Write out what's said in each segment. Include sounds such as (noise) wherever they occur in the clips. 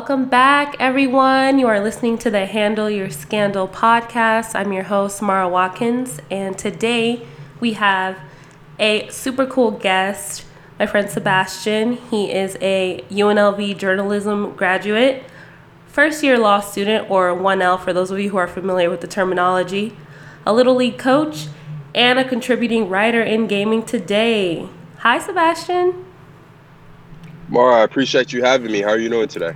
Welcome back, everyone. You are listening to the Handle Your Scandal podcast. I'm your host, Mara Watkins, and today we have a super cool guest, my friend Sebastian. He is a UNLV journalism graduate, first year law student, or 1L for those of you who are familiar with the terminology, a Little League coach, and a contributing writer in Gaming Today. Hi, Sebastian. Mara, I appreciate you having me. How are you doing today?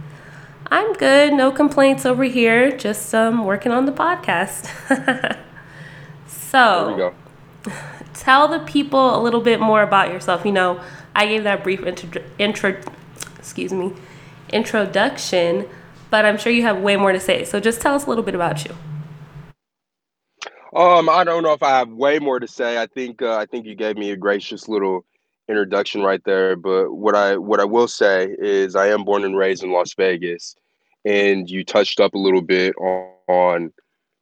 I'm good. No complaints over here. Just um, working on the podcast. (laughs) so, There we go. tell the people a little bit more about yourself. You know, I gave that brief intro, intro excuse me, introduction, but I'm sure you have way more to say. So just tell us a little bit about you. Um, I don't know if I have way more to say. I think uh, I think you gave me a gracious little introduction right there. But what I what I will say is I am born and raised in Las Vegas, and you touched up a little bit on, on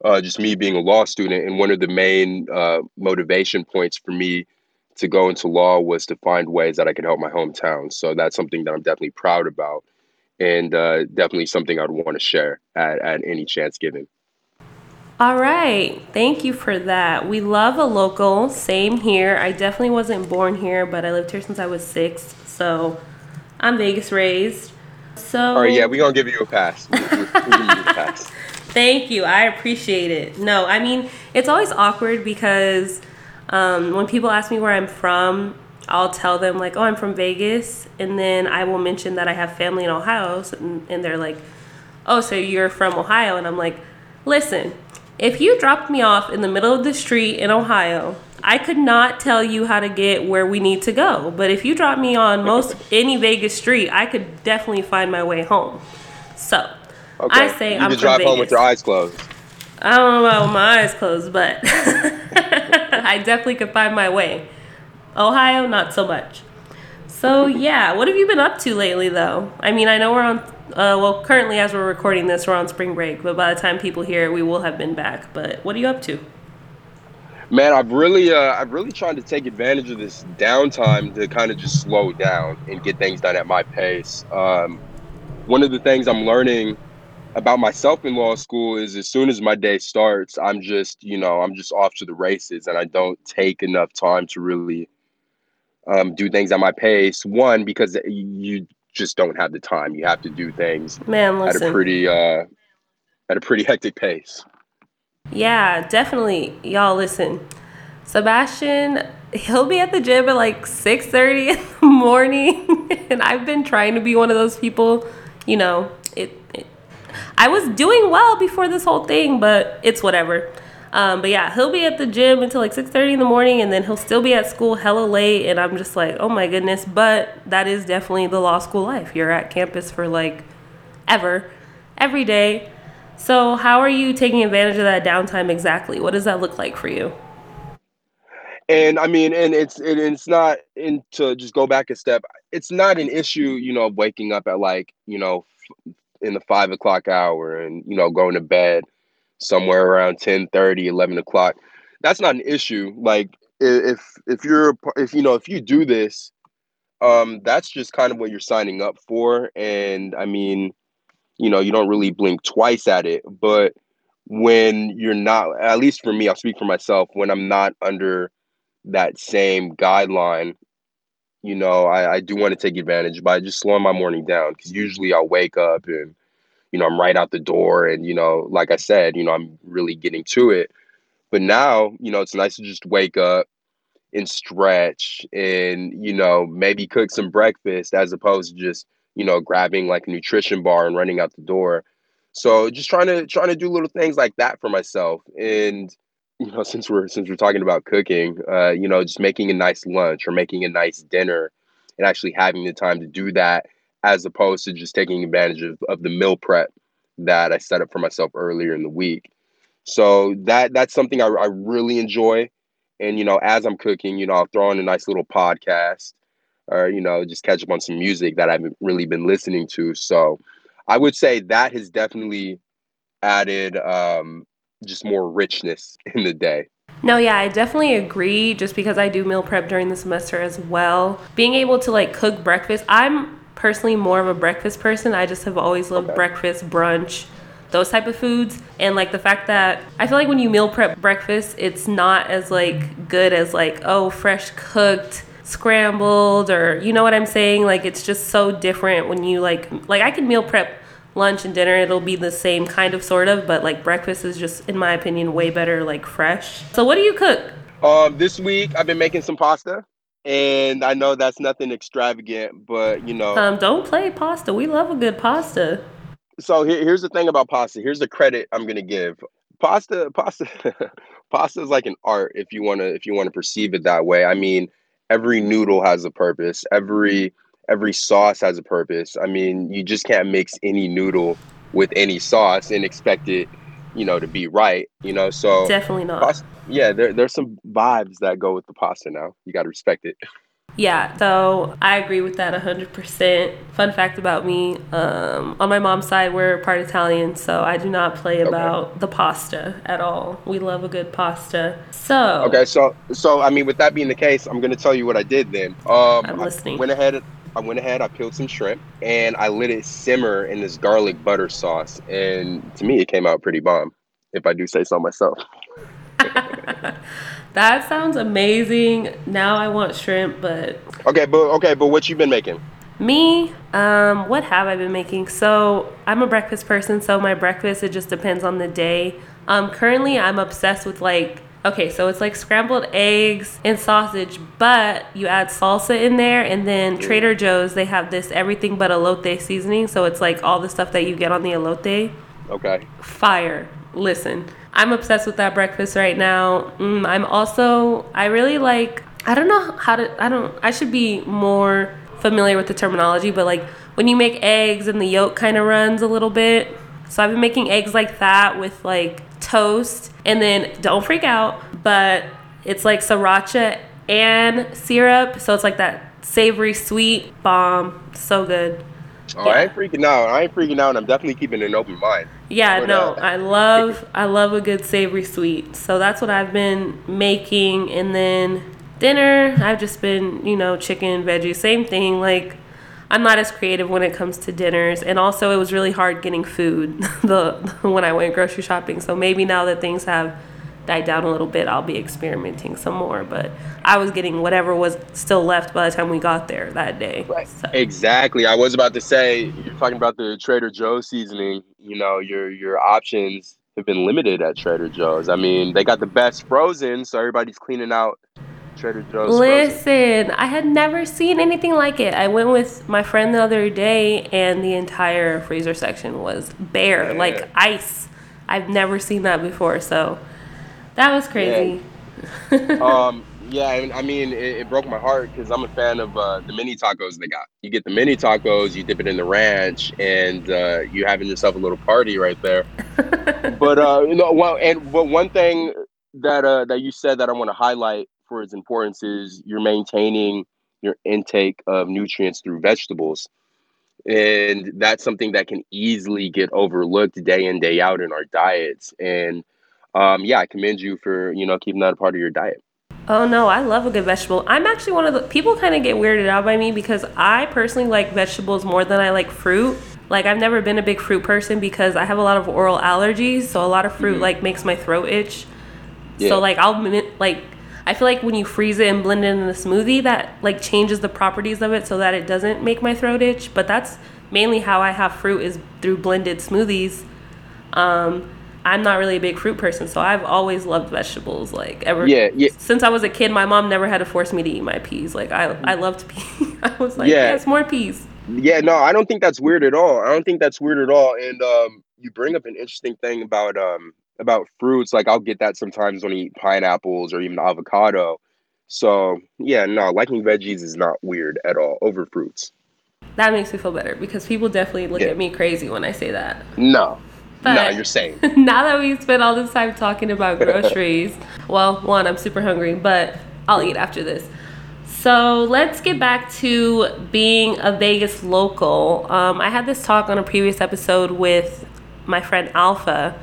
uh, just me being a law student. And one of the main uh, motivation points for me to go into law was to find ways that I could help my hometown. So that's something that I'm definitely proud about, and uh, definitely something I'd want to share at, at any chance given. All right. Thank you for that. We love a local. Same here. I definitely wasn't born here, but I lived here since I was six. So I'm Vegas raised. So All right, yeah, we're gonna give you a pass. We're, we're you a pass. (laughs) Thank you. I appreciate it. No, I mean, it's always awkward because um, when people ask me where I'm from, I'll tell them, like, oh, I'm from Vegas. And then I will mention that I have family in Ohio. so- And, and they're like, oh, so you're from Ohio. And I'm like, listen, if you dropped me off in the middle of the street in Ohio, I could not tell you how to get where we need to go. But if you drop me on most any Vegas street, I could definitely find my way home. So Okay. I say you I'm can drive home with your eyes closed. I don't know about my eyes closed, but (laughs) I definitely could find my way. Ohio, not so much. So yeah, what have you been up to lately, though? I mean, I know we're on. Uh, well, currently, as we're recording this, we're on spring break. But by the time people hear it, we will have been back. But what are you up to? Man, I've really, uh, I've really tried to take advantage of this downtime to kind of just slow down and get things done at my pace. Um, one of the things I'm learning about myself in law school is as soon as my day starts, I'm just, you know, I'm just off to the races, and I don't take enough time to really um, do things at my pace. One, because you just don't have the time. You have to do things Man, at a pretty, uh, at a pretty hectic pace. Yeah, definitely. Y'all listen. Sebastian, he'll be at the gym at like 6:30 (laughs) in the morning, (laughs) and I've been trying to be one of those people, you know, it, it I was doing well before this whole thing, but it's whatever. Um, but yeah, he'll be at the gym until like 6:30 in the morning and then he'll still be at school hella late and I'm just like, "Oh my goodness." But that is definitely the law school life. You're at campus for like ever every day. So, how are you taking advantage of that downtime exactly? What does that look like for you? And I mean, and it's it, it's not and to just go back a step. It's not an issue, you know, of waking up at like you know in the five o'clock hour and you know going to bed somewhere around 10 30 11 o'clock. That's not an issue. Like if if you're if you know if you do this, um, that's just kind of what you're signing up for. And I mean, you know, you don't really blink twice at it. But when you're not, at least for me, I'll speak for myself. When I'm not under that same guideline, you know, I, I do want to take advantage by just slowing my morning down because usually I'll wake up and, you know, I'm right out the door. And, you know, like I said, you know, I'm really getting to it. But now, you know, it's nice to just wake up and stretch and, you know, maybe cook some breakfast as opposed to just, you know, grabbing like a nutrition bar and running out the door. So just trying to trying to do little things like that for myself. And you know, (laughs) since we're since we're talking about cooking, uh, you know, just making a nice lunch or making a nice dinner and actually having the time to do that as opposed to just taking advantage of, of the meal prep that I set up for myself earlier in the week. So that that's something I, I really enjoy. And you know, as I'm cooking, you know, I'll throw in a nice little podcast or you know, just catch up on some music that I haven't really been listening to. So I would say that has definitely added um, just more richness (laughs) in the day. No, yeah, I definitely agree just because I do meal prep during the semester as well. Being able to like cook breakfast, I'm personally more of a breakfast person. I just have always loved Okay. breakfast, brunch, those type of foods. And like the fact that I feel like when you meal prep breakfast, it's not as like good as like, oh, fresh cooked, scrambled or you know what I'm saying? Like it's just so different when you like like I can meal prep lunch and dinner it'll be the same kind of sort of but like breakfast is just in my opinion way better like fresh so what do you cook Um, this week I've been making some pasta, and I know that's nothing extravagant, but you know. um don't play pasta we love a good pasta so here, here's the thing about pasta. Here's the credit I'm gonna give. Pasta, pasta, (laughs) pasta is like an art if you wanna if you wanna perceive it that way. I mean, every noodle has a purpose. Every every sauce has a purpose. I mean, you just can't mix any noodle with any sauce and expect it, you know, to be right. You know, so definitely not pasta, yeah, there, there's some vibes that go with the pasta now. You got to respect it. Yeah, so I agree with that 100%. Fun fact about me um, on my mom's side, we're part Italian, so I do not play about the pasta at all. We love a good pasta. So, Okay, so so I mean, with that being the case, I'm gonna tell you what I did then. Um, I'm listening. I went ahead. I went ahead. I peeled some shrimp and I let it simmer in this garlic butter sauce, and to me, it came out pretty bomb, if I do say so myself. (laughs) that sounds amazing. Now I want shrimp, but Okay, but okay, but what you been making? Me, um, what have I been making? So I'm a breakfast person, so my breakfast it just depends on the day. Um, currently I'm obsessed with like okay, so it's like scrambled eggs and sausage, but you add salsa in there, and then Trader Joe's they have this everything but elote seasoning, so it's like all the stuff that you get on the elote Okay. fire. Listen, I'm obsessed with that breakfast right now. Mm, I'm also, I really like, I don't know how to, I don't, I should be more familiar with the terminology, but like when you make eggs and the yolk kind of runs a little bit. So I've been making eggs like that with like toast. And then don't freak out, but it's like sriracha and syrup. So it's like that savory sweet bomb. So good. Oh, I ain't freaking out. I ain't freaking out. And I'm definitely keeping an open mind. Yeah, But, no, uh, I love (laughs) I love a good savory sweet. So that's what I've been making and then dinner, I've just been, you know, chicken, veggie, same thing. Like I'm not as creative when it comes to dinners and also it was really hard getting food (laughs) the (laughs) when I went grocery shopping. So maybe now that things have died down a little bit, I'll be experimenting some more, but I was getting whatever was still left by the time we got there that day. So- Exactly. I was about to say you're talking about the Trader Joe's seasoning. You know, your your options have been limited at Trader Joe's. I mean, they got the best frozen, so everybody's cleaning out Trader Joe's. frozen. Listen, I had never seen anything like it. I went with my friend the other day, and the entire freezer section was bare, Yeah. like ice. I've never seen that before, so that was crazy. (laughs) um, yeah, and I mean, it, it broke my heart because I'm a fan of uh, the mini tacos they got. You get the mini tacos, you dip it in the ranch, and uh, you're having yourself a little party right there. (laughs) but uh, you know, well, and but one thing that uh, that you said that I want to highlight for its importance is you're maintaining your intake of nutrients through vegetables, and that's something that can easily get overlooked day in day out in our diets. And um, yeah, I commend you for you know keeping that a part of your diet. Oh no, I love a good vegetable. I'm actually one of the people kind of get weirded out by me because I personally like vegetables more than I like fruit. Like I've never been a big fruit person because I have a lot of oral allergies, so a lot of fruit like makes my throat itch. Yeah. So like I'll like I feel like when you freeze it and blend it in a smoothie that like changes the properties of it so that it doesn't make my throat itch, but that's mainly how I have fruit is through blended smoothies. Um I'm not really a big fruit person, so I've always loved vegetables like ever Yeah, yeah. since I was a kid, my mom never had to force me to eat my peas. Like I, I loved (laughs) peas. I was like, Yeah. yes, more peas. Yeah, no, I don't think that's weird at all. I don't think that's weird at all. And um, you bring up an interesting thing about um about fruits. Like I'll get that sometimes when I eat pineapples or even avocado. So yeah, no, liking veggies is not weird at all over fruits. That makes me feel better because people definitely look Yeah. at me crazy when I say that. No, no, you're saying. (laughs) now that we spent all this time talking about groceries, (laughs) well, one, I'm super hungry, but I'll eat after this. So let's get back to being a Vegas local. Um, I had this talk on a previous episode with my friend Alpha.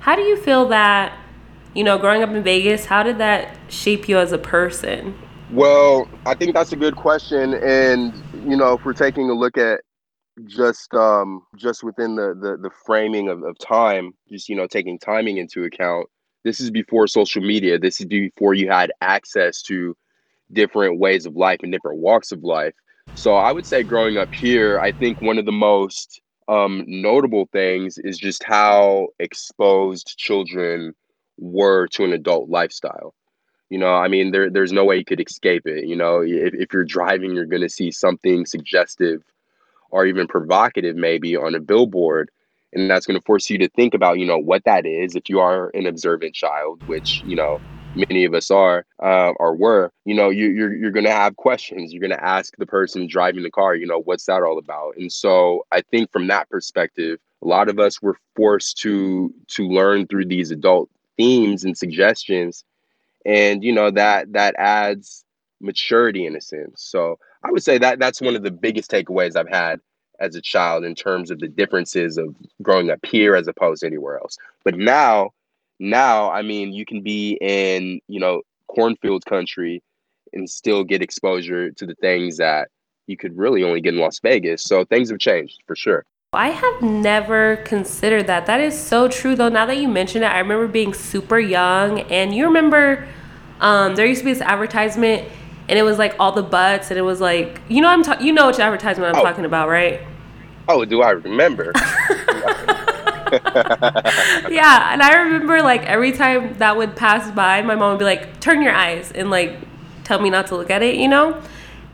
How do you feel that, you know, growing up in Vegas, how did that shape you as a person? Well, I think that's a good question, and you know, if we're taking a look at just um just within the the, the framing of, of time, just you know, taking timing into account, this is before social media. This is before you had access to different ways of life and different walks of life. So I would say growing up here, I think one of the most um, notable things is just how exposed children were to an adult lifestyle. You know, I mean, there, there's no way you could escape it. You know, if, if you're driving, you're going to see something suggestive or even provocative, maybe on a billboard. And that's going to force you to think about, you know, what that is if you are an observant child, which, you know, many of us are uh, or were, you know, you, you're you're going to have questions. You're going to ask the person driving the car, you know, what's that all about? And so I think from that perspective, a lot of us were forced to to learn through these adult themes and suggestions, and you know that that adds maturity in a sense. So I would say that that's one of the biggest takeaways I've had as a child in terms of the differences of growing up here as opposed to anywhere else. But now now, I mean, you can be in, you know, cornfield country and still get exposure to the things that you could really only get in Las Vegas. So things have changed for sure. I have never considered that. That is so true, though. Now that you mention it, I remember being super young, and you remember um, there used to be this advertisement, and it was like all the butts, and it was like you know I'm ta- you know which advertisement I'm oh. talking about, right? Oh, do I remember? (laughs) (laughs) yeah, and I remember like every time that would pass by, my mom would be like, "Turn your eyes," and like tell me not to look at it, you know.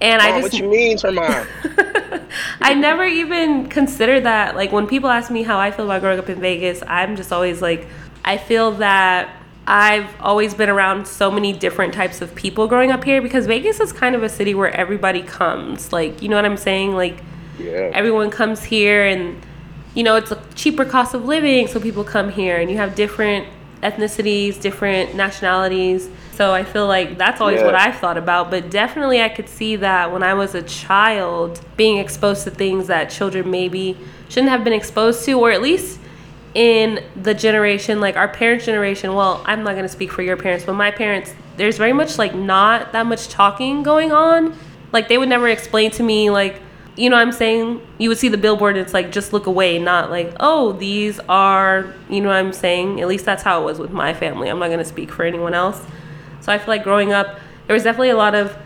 And I just what you mean, turn my (laughs) I never even considered that. Like when people ask me how I feel about growing up in Vegas, I'm just always like, I feel that I've always been around so many different types of people growing up here because Vegas is kind of a city where everybody comes. Like, you know what I'm saying? Like, yeah. everyone comes here and you know, it's a cheaper cost of living, so people come here, and you have different ethnicities, different nationalities. So I feel like that's always yeah. what I've thought about. But definitely, I could see that when I was a child, being exposed to things that children maybe shouldn't have been exposed to, or at least in the generation, like our parents' generation. Well, I'm not going to speak for your parents, but my parents, there's very much like not that much talking going on. Like they would never explain to me, like, you know I'm saying? You would see the billboard and it's like just look away, not like, oh, these are, you know I'm saying? At least that's how it was with my family. I'm not going to speak for anyone else. So I feel like growing up, there was definitely a lot of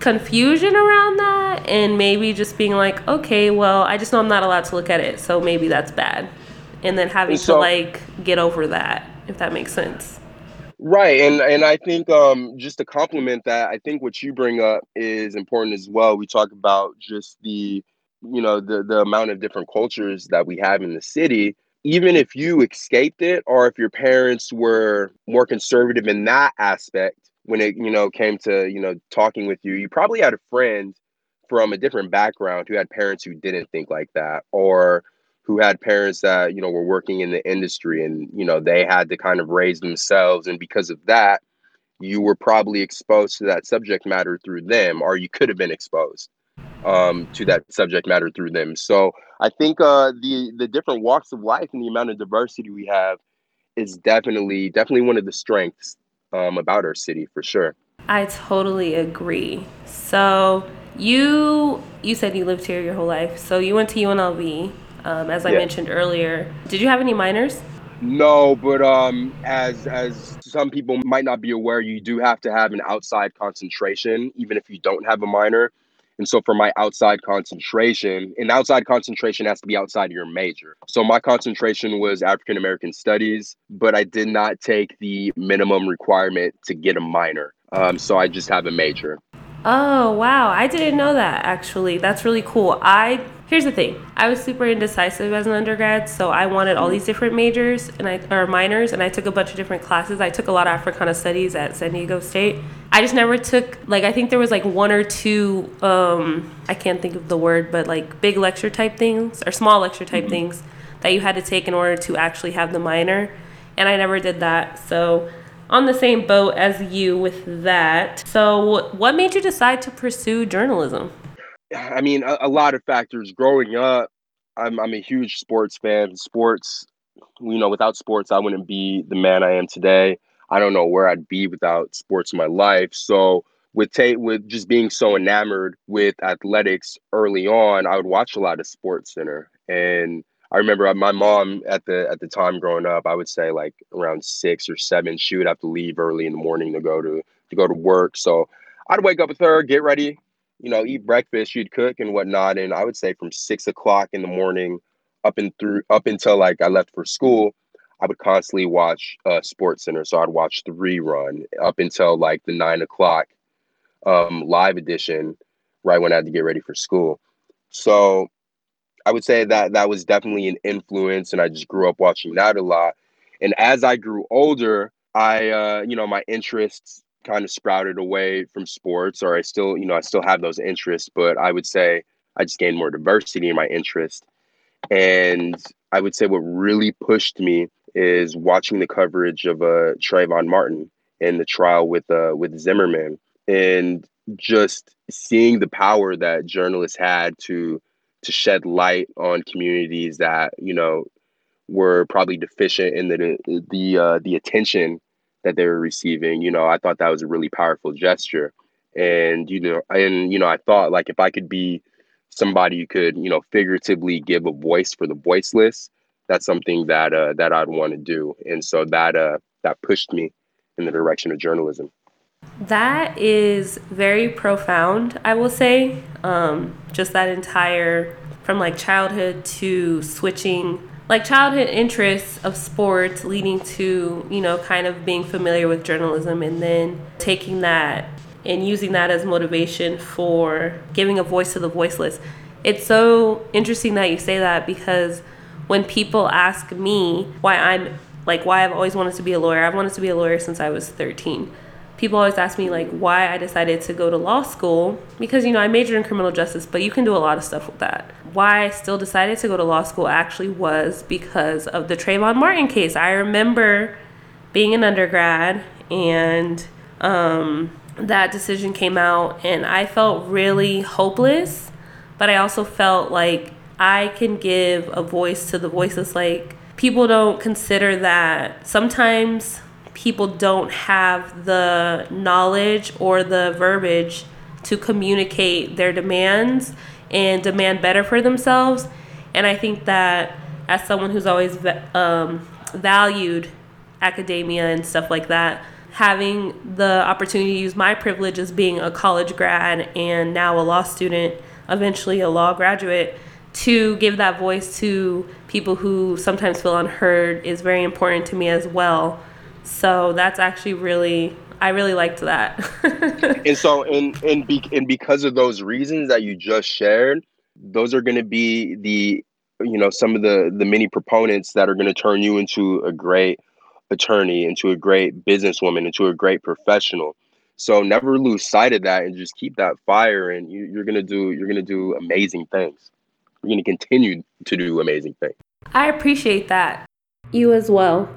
confusion around that and maybe just being like, okay, well, I just know I'm not allowed to look at it, so maybe that's bad. And then having so, to like get over that, if that makes sense. Right, and and I think um, just to complement that, I think what you bring up is important as well. We talk about just the you know the the amount of different cultures that we have in the city. Even if you escaped it, or if your parents were more conservative in that aspect, when it you know came to you know talking with you, you probably had a friend from a different background who had parents who didn't think like that, or who had parents that you know were working in the industry and you know they had to kind of raise themselves. And because of that you were probably exposed to that subject matter through them or you could have been exposed um, to that subject matter through them. So i think uh, the the different walks of life and the amount of diversity we have is definitely definitely one of the strengths um, about our city for sure. I totally agree. So you you said you lived here your whole life. So you went to unlv um, as I yeah. mentioned earlier. Did you have any minors? No, but um, as as some people might not be aware, you do have to have an outside concentration, even if you don't have a minor. And so for my outside concentration, an outside concentration has to be outside of your major. So my concentration was African American studies, but I did not take the minimum requirement to get a minor. Um, so I just have a major. Oh, wow. I didn't know that actually. That's really cool. I here's the thing i was super indecisive as an undergrad so i wanted all these different majors and i or minors and i took a bunch of different classes i took a lot of africana studies at san diego state i just never took like i think there was like one or two um i can't think of the word but like big lecture type things or small lecture type mm-hmm. things that you had to take in order to actually have the minor and i never did that so on the same boat as you with that so what made you decide to pursue journalism I mean, a, a, lot of factors. Growing up, I'm I'm a huge sports fan. Sports, you know, without sports, I wouldn't be the man I am today. I don't know where I'd be without sports in my life. So with Tate, with just being so enamored with athletics early on, I would watch a lot of Sports Center, and I remember my mom at the at the time growing up, I would say like around six or seven, she would have to leave early in the morning to go to to go to work. So I'd wake up with her, get ready, you know, eat breakfast, she'd cook and whatnot, and I would say from six o'clock in the morning up and through up until like I left for school. I would constantly watch uh, Sports Center, so I'd watch the rerun up until like the nine o'clock um, live edition, right when I had to get ready for school. So I would say that that was definitely an influence, and I just grew up watching that a lot. And as I grew older, I, uh, you know, my interests kind of sprouted away from sports, or I still, you know, I still have those interests, but I would say I just gained more diversity in my interest. And I would say what really pushed me is watching the coverage of uh, Trayvon Martin and the trial with uh, with Zimmerman, and just seeing the power that journalists had to to shed light on communities that you know were probably deficient in the the uh, the attention that they were receiving. You know, I thought that was a really powerful gesture, and you know, and you know, I thought like if I could be somebody who could you know figuratively give a voice for the voiceless, that's something that uh, that I'd want to do, and so that uh, that pushed me in the direction of journalism. That is very profound, I will say. Um, just that entire, from like childhood to switching, like childhood interests of sports leading to, you know, kind of being familiar with journalism and then taking that and using that as motivation for giving a voice to the voiceless. It's so interesting that you say that because when people ask me why I'm like why I've always wanted to be a lawyer, I've wanted to be a lawyer since I was 13 people always ask me like why I decided to go to law school because you know I majored in criminal justice, but you can do a lot of stuff with that. Why I still decided to go to law school actually was because of the Trayvon Martin case. I remember being an undergrad and um, that decision came out, and I felt really hopeless, but I also felt like I can give a voice to the voices Like people don't consider that sometimes people don't have the knowledge or the verbiage to communicate their demands and demand better for themselves. And I think that as someone who's always um, valued academia and stuff like that, having the opportunity to use my privilege as being a college grad and now a law student, eventually a law graduate, to give that voice to people who sometimes feel unheard is very important to me as well. So that's actually really I really liked that. (laughs) and so and and be, and because of those reasons that you just shared, those are going to be the you know some of the the many proponents that are going to turn you into a great attorney, into a great businesswoman, into a great professional. So never lose sight of that and just keep that fire and you, you're going to do you're going to do amazing things. You're going to continue to do amazing things. I appreciate that. You as well.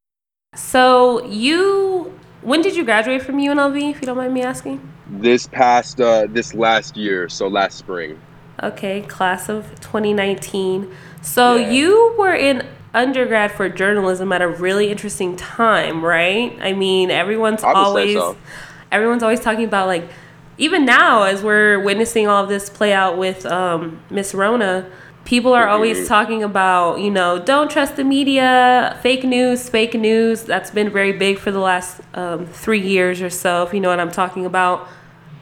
So you, when did you graduate from UNLV, if you don't mind me asking? This past, uh, this last year, so last spring. Okay, class of 2019. So yeah. you were in undergrad for journalism at a really interesting time, right? I mean, everyone's always so. everyone's always talking about like even now as we're witnessing all of this play out with um, Miss Rona people are always mm-hmm. talking about, you know, don't trust the media, fake news, fake news. That's been very big for the last um, three years or so, if you know what I'm talking about.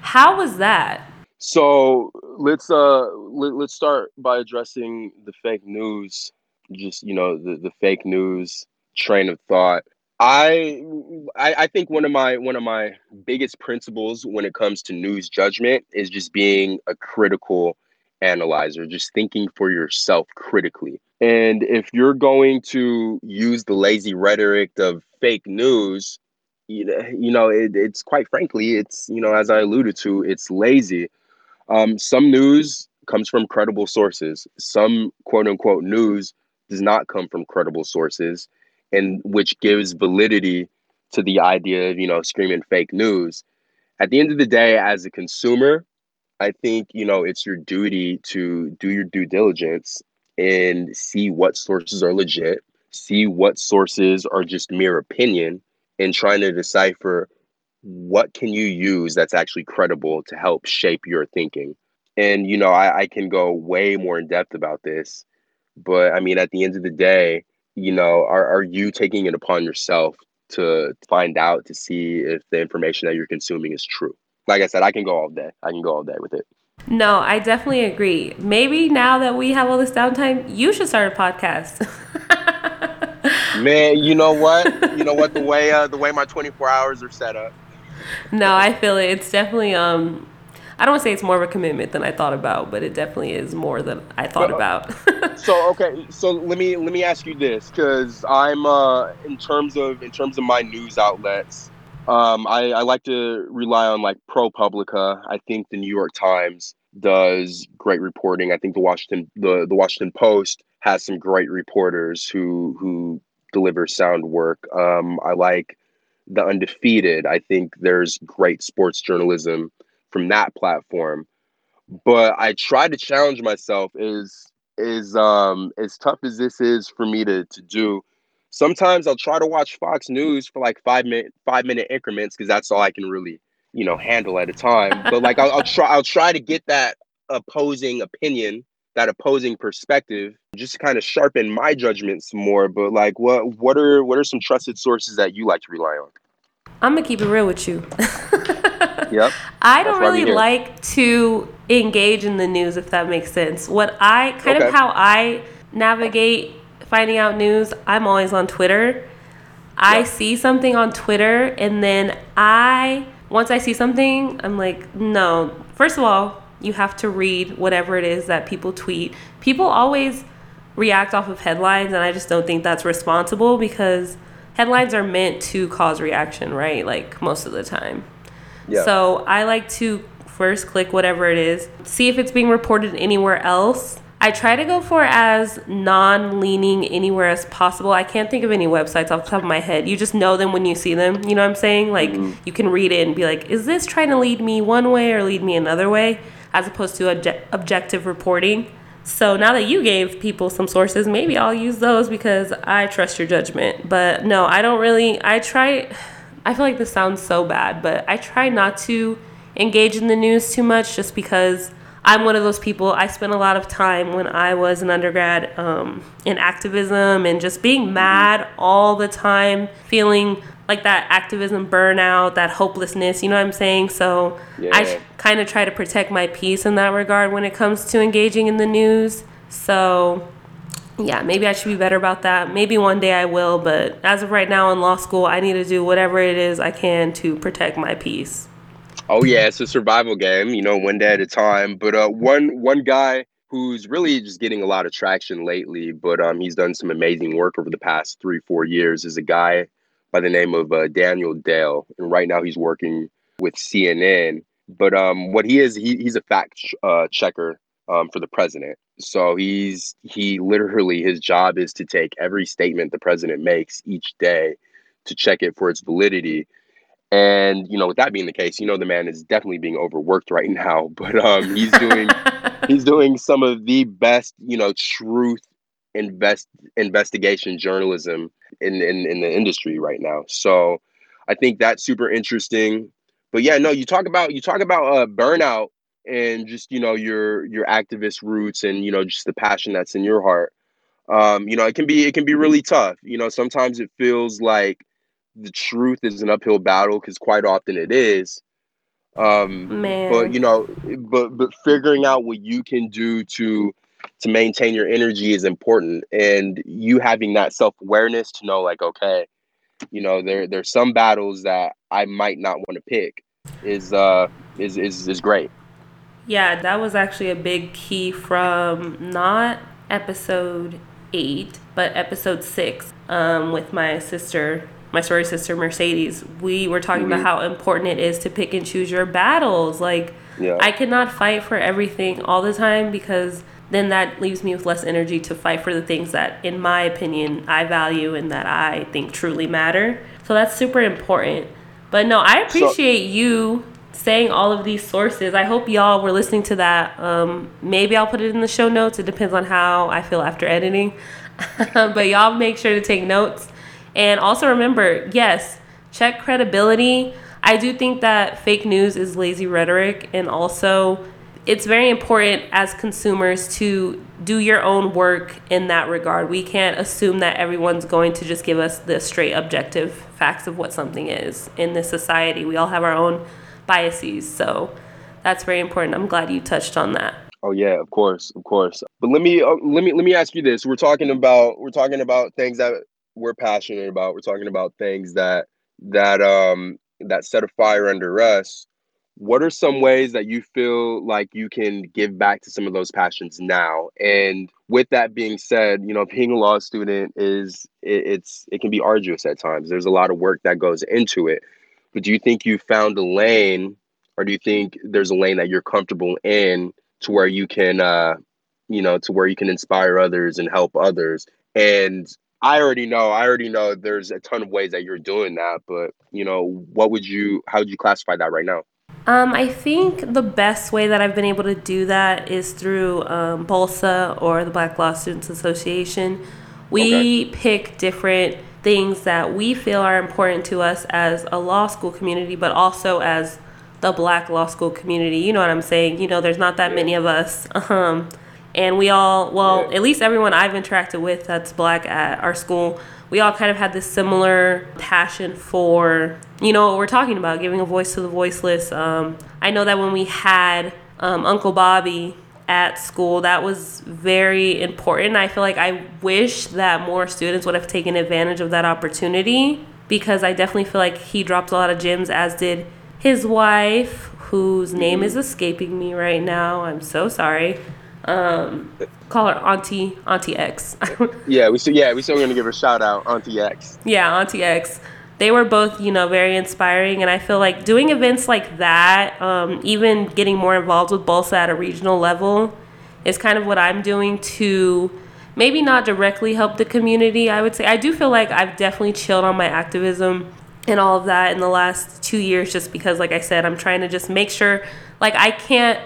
How was that? So let's uh let, let's start by addressing the fake news, just you know the the fake news train of thought. I, I I think one of my one of my biggest principles when it comes to news judgment is just being a critical analyzer, just thinking for yourself critically. And if you're going to use the lazy rhetoric of fake news, you know, it, it's quite frankly, it's, you know, as I alluded to, it's lazy. Um, some news comes from credible sources. Some quote unquote news does not come from credible sources, and which gives validity to the idea of, you know, screaming fake news. At the end of the day, as a consumer, I think, you know, it's your duty to do your due diligence and see what sources are legit, see what sources are just mere opinion, and trying to decipher what can you use that's actually credible to help shape your thinking? And you know, I, I can go way more in depth about this, but I mean, at the end of the day, you know, are, are you taking it upon yourself to find out to see if the information that you're consuming is true? Like I said, I can go all day. I can go all day with it. No, I definitely agree. Maybe now that we have all this downtime, you should start a podcast. (laughs) Man, you know what? You know what? The way uh, the way my 24 hours are set up. No, I feel it. It's definitely um I don't want to say it's more of a commitment than I thought about, but it definitely is more than I thought but, about. (laughs) so okay, so let me let me ask you this because I'm uh, in terms of in terms of my news outlets, um, I, I like to rely on like ProPublica. I think the New York Times does great reporting. I think the Washington the the Washington Post has some great reporters who who deliver sound work. Um, I like the Undefeated. I think there's great sports journalism from that platform. But I try to challenge myself is is um as tough as this is for me to to do. Sometimes I'll try to watch Fox News for like five minute five minute increments because that's all I can really you know handle at a time. But like I'll, I'll try I'll try to get that opposing opinion that opposing perspective just to kind of sharpen my judgments more but like what what are what are some trusted sources that you like to rely on i'm gonna keep it real with you (laughs) Yep. I don't really like to engage in the news if that makes sense. What I kind okay. of how I navigate finding out news, I'm always on Twitter. I see something on Twitter and then I once I see something, I'm like, no. First of all, you have to read whatever it is that people tweet. People always react off of headlines and I just don't think that's responsible because headlines are meant to cause reaction, right? Like most of the time. Yeah. So I like to first click whatever it is, see if it's being reported anywhere else. I try to go for as non leaning anywhere as possible. I can't think of any websites off the top of my head. You just know them when you see them. You know what I'm saying? Like mm-hmm. you can read it and be like, is this trying to lead me one way or lead me another way? As opposed to obje- objective reporting. So now that you gave people some sources, maybe I'll use those because I trust your judgment. But no, I don't really. I try. I feel like this sounds so bad, but I try not to engage in the news too much just because I'm one of those people. I spent a lot of time when I was an undergrad um, in activism and just being mad all the time, feeling like that activism burnout, that hopelessness, you know what I'm saying? So yeah. I kind of try to protect my peace in that regard when it comes to engaging in the news. So yeah, maybe I should be better about that. Maybe one day I will, but as of right now in law school, I need to do whatever it is I can to protect my peace. Oh yeah, it's a survival game, you know, one day at a time. But uh, one one guy who's really just getting a lot of traction lately, but um, he's done some amazing work over the past three four years. Is a guy by the name of uh, Daniel Dale, and right now he's working with CNN. But um, what he is, he, he's a fact uh, checker um, for the president. So he's he literally his job is to take every statement the president makes each day to check it for its validity. And you know, with that being the case, you know the man is definitely being overworked right (laughs) now. But um, he's doing (laughs) he's doing some of the best, you know, truth invest investigation journalism in, in in the industry right now. So I think that's super interesting. But yeah, no, you talk about you talk about uh, burnout and just you know your your activist roots and you know just the passion that's in your heart um you know it can be it can be really tough you know sometimes it feels like the truth is an uphill battle because quite often it is. Um Man. but you know but but figuring out what you can do to to maintain your energy is important. And you having that self-awareness to know like okay you know there there's some battles that i might not want to pick is uh is is is great. Yeah, that was actually a big key from not episode eight, but episode six um, with my sister, my sorry sister Mercedes. We were talking mm-hmm. about how important it is to pick and choose your battles. Like, yeah. I cannot fight for everything all the time because then that leaves me with less energy to fight for the things that, in my opinion, I value and that I think truly matter. So that's super important. But no, I appreciate so, you saying all of these sources. I hope y'all were listening to that. Um, maybe I'll put it in the show notes. It depends on how I feel after editing. (laughs) but y'all make sure to take notes. And also remember, yes, check credibility. I do think that fake news is lazy rhetoric, and also it's very important as consumers to do your own work in that regard. We can't assume that everyone's going to just give us the straight objective facts of what something is. In this society, we all have our own biases. So that's very important. I'm glad you touched on that. Oh yeah, of course, of course. But let me uh, let me let me ask you this. We're talking about we're talking about things that we're passionate about. We're talking about things that that um that set a fire under us what are some ways that you feel like you can give back to some of those passions now? And with that being said you know being a law student is it, it's it can be arduous at times. There's a lot of work that goes into it. But do you think you found a lane or do you think there's a lane that you're comfortable in to where you can uh you know to where you can inspire others and help others? And I already know. I already know. There's a ton of ways that you're doing that, but you know, what would you? How would you classify that right now? Um, I think the best way that I've been able to do that is through um, BLSA or the Black Law Students Association. We okay. pick different things that we feel are important to us as a law school community, but also as the black law school community. You know what I'm saying? You know, there's not that many of us. (laughs) Um, and we all, well, yeah. at least everyone I've interacted with that's black at our school, we all kind of had this similar passion for, you know, what we're talking about, giving a voice to the voiceless. Um, I know that when we had um, Uncle Bobby at school, that was very important. I feel like I wish that more students would have taken advantage of that opportunity because I definitely feel like he dropped a lot of gems, as did his wife, whose name mm-hmm. is escaping me right now. I'm so sorry. Um, call her Auntie Auntie X. (laughs) yeah, we still yeah we still gonna give her a shout out, Auntie X. Yeah, Auntie X. They were both you know very inspiring, and I feel like doing events like that, um, even getting more involved with BLSA at a regional level, is kind of what I'm doing to maybe not directly help the community. I would say I do feel like I've definitely chilled on my activism and all of that in the last two years, just because, like I said, I'm trying to just make sure like I can't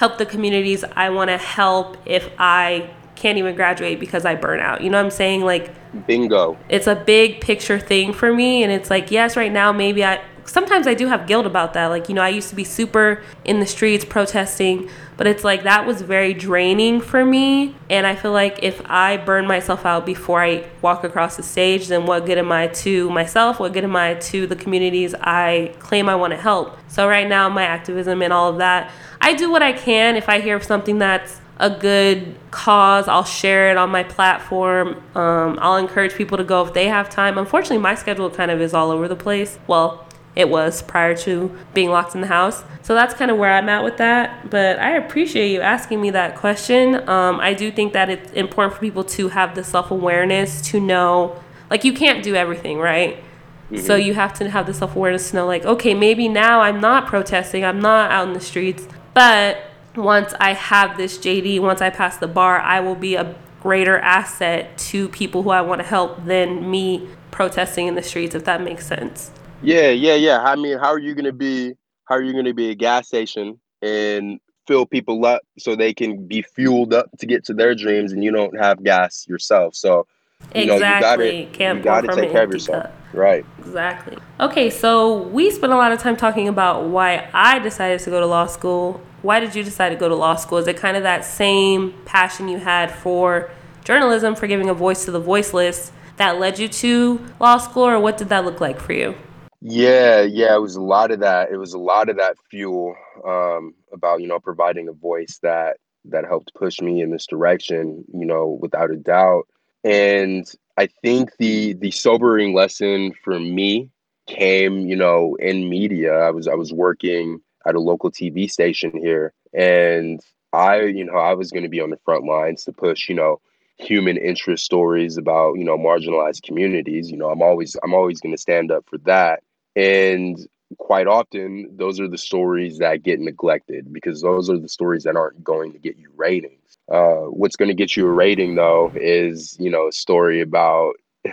help the communities I want to help if I can't even graduate because I burn out. You know what I'm saying? Like bingo. It's a big picture thing for me and it's like yes, right now maybe I sometimes I do have guilt about that. Like, you know, I used to be super in the streets protesting, but it's like that was very draining for me. And I feel like if I burn myself out before I walk across the stage, then what good am I to myself? What good am I to the communities I claim I want to help? So, right now, my activism and all of that, I do what I can. If I hear of something that's a good cause, I'll share it on my platform. Um, I'll encourage people to go if they have time. Unfortunately, my schedule kind of is all over the place. Well, it was prior to being locked in the house. So that's kind of where I'm at with that. But I appreciate you asking me that question. Um, I do think that it's important for people to have the self awareness to know, like, you can't do everything, right? Mm-hmm. So you have to have the self awareness to know, like, okay, maybe now I'm not protesting, I'm not out in the streets, but once I have this JD, once I pass the bar, I will be a greater asset to people who I want to help than me protesting in the streets, if that makes sense. Yeah, yeah, yeah. I mean, how are you gonna be? How are you gonna be a gas station and fill people up so they can be fueled up to get to their dreams, and you don't have gas yourself? So you know, exactly. you gotta, Can't you gotta take care of yourself. Cup. Right. Exactly. Okay, so we spent a lot of time talking about why I decided to go to law school. Why did you decide to go to law school? Is it kind of that same passion you had for journalism, for giving a voice to the voiceless, that led you to law school, or what did that look like for you? Yeah, yeah, it was a lot of that. It was a lot of that fuel um, about you know providing a voice that that helped push me in this direction. You know, without a doubt. And I think the the sobering lesson for me came, you know, in media. I was I was working at a local TV station here, and I, you know, I was going to be on the front lines to push, you know, human interest stories about you know marginalized communities. You know, I'm always I'm always going to stand up for that. And quite often, those are the stories that get neglected because those are the stories that aren't going to get you ratings. Uh, what's going to get you a rating, though, is you know a story about. (laughs)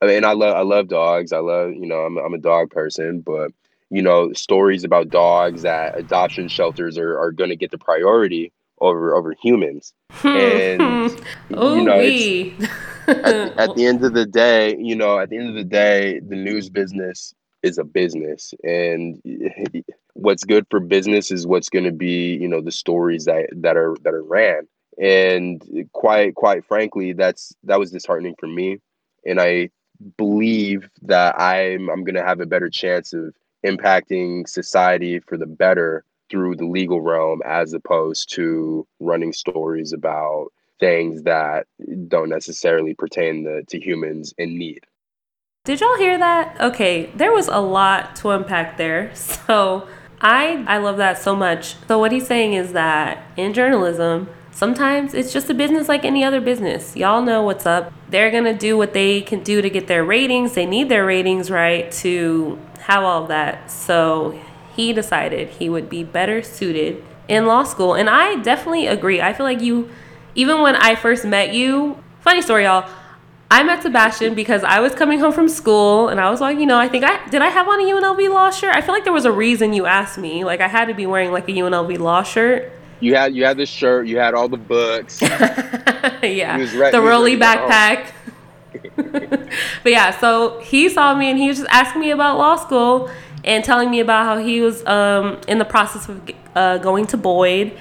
I mean, I love I love dogs. I love you know I'm I'm a dog person, but you know stories about dogs that adoption shelters are, are going to get the priority over over humans and (laughs) you know at, at, the end of the day you know at the end of the day the news business is a business. And (laughs) what's good for business is what's going to be you know the stories that that are that are ran. And quite quite frankly that's that was disheartening for me. And i believe that i'm i'm going to have a better chance of impacting society for the better through the legal realm as opposed to running stories about things that don't necessarily pertain to, to humans in need did y'all hear that? Okay, there was a lot to unpack there. (laughs) So I I love that so much. So what he's saying is that in journalism, sometimes it's just a business like any other business. Y'all know what's up. They're gonna do what they can do to get their ratings. They need their ratings right to have all of that. So he decided he would be better suited in law school. And I definitely agree. I feel like you even when I first met you, funny story, y'all. I met Sebastian because I was coming home from school and I was like, you know, I think I did I have on a UNLV law shirt? I feel like there was a reason you asked me. Like I had to be wearing like a UNLV law shirt. You had you had the shirt, you had all the books. (laughs) yeah. Re- the Rolly backpack. (laughs) but yeah, so he saw me and he was just asking me about law school and telling me about how he was um, in the process of uh, going to Boyd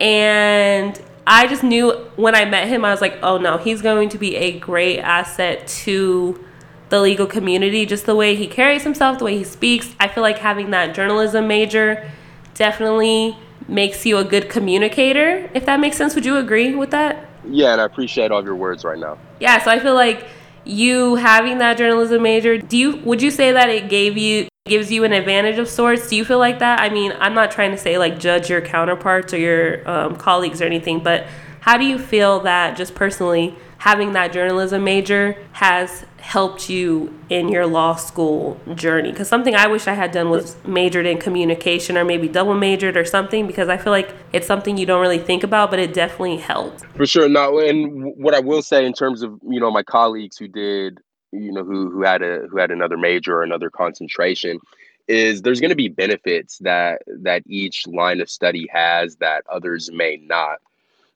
and I just knew when I met him, I was like, oh no, he's going to be a great asset to the legal community. Just the way he carries himself, the way he speaks. I feel like having that journalism major definitely makes you a good communicator, if that makes sense. Would you agree with that? Yeah, and I appreciate all your words right now. Yeah, so I feel like you having that journalism major, do you would you say that it gave you gives you an advantage of sorts. Do you feel like that? I mean, I'm not trying to say like judge your counterparts or your um, colleagues or anything, but how do you feel that just personally having that journalism major has helped you in your law school journey? Because something I wish I had done was majored in communication or maybe double majored or something because I feel like it's something you don't really think about, but it definitely helped. For sure. No, and what I will say in terms of, you know, my colleagues who did you know who who had a who had another major or another concentration is there's going to be benefits that that each line of study has that others may not.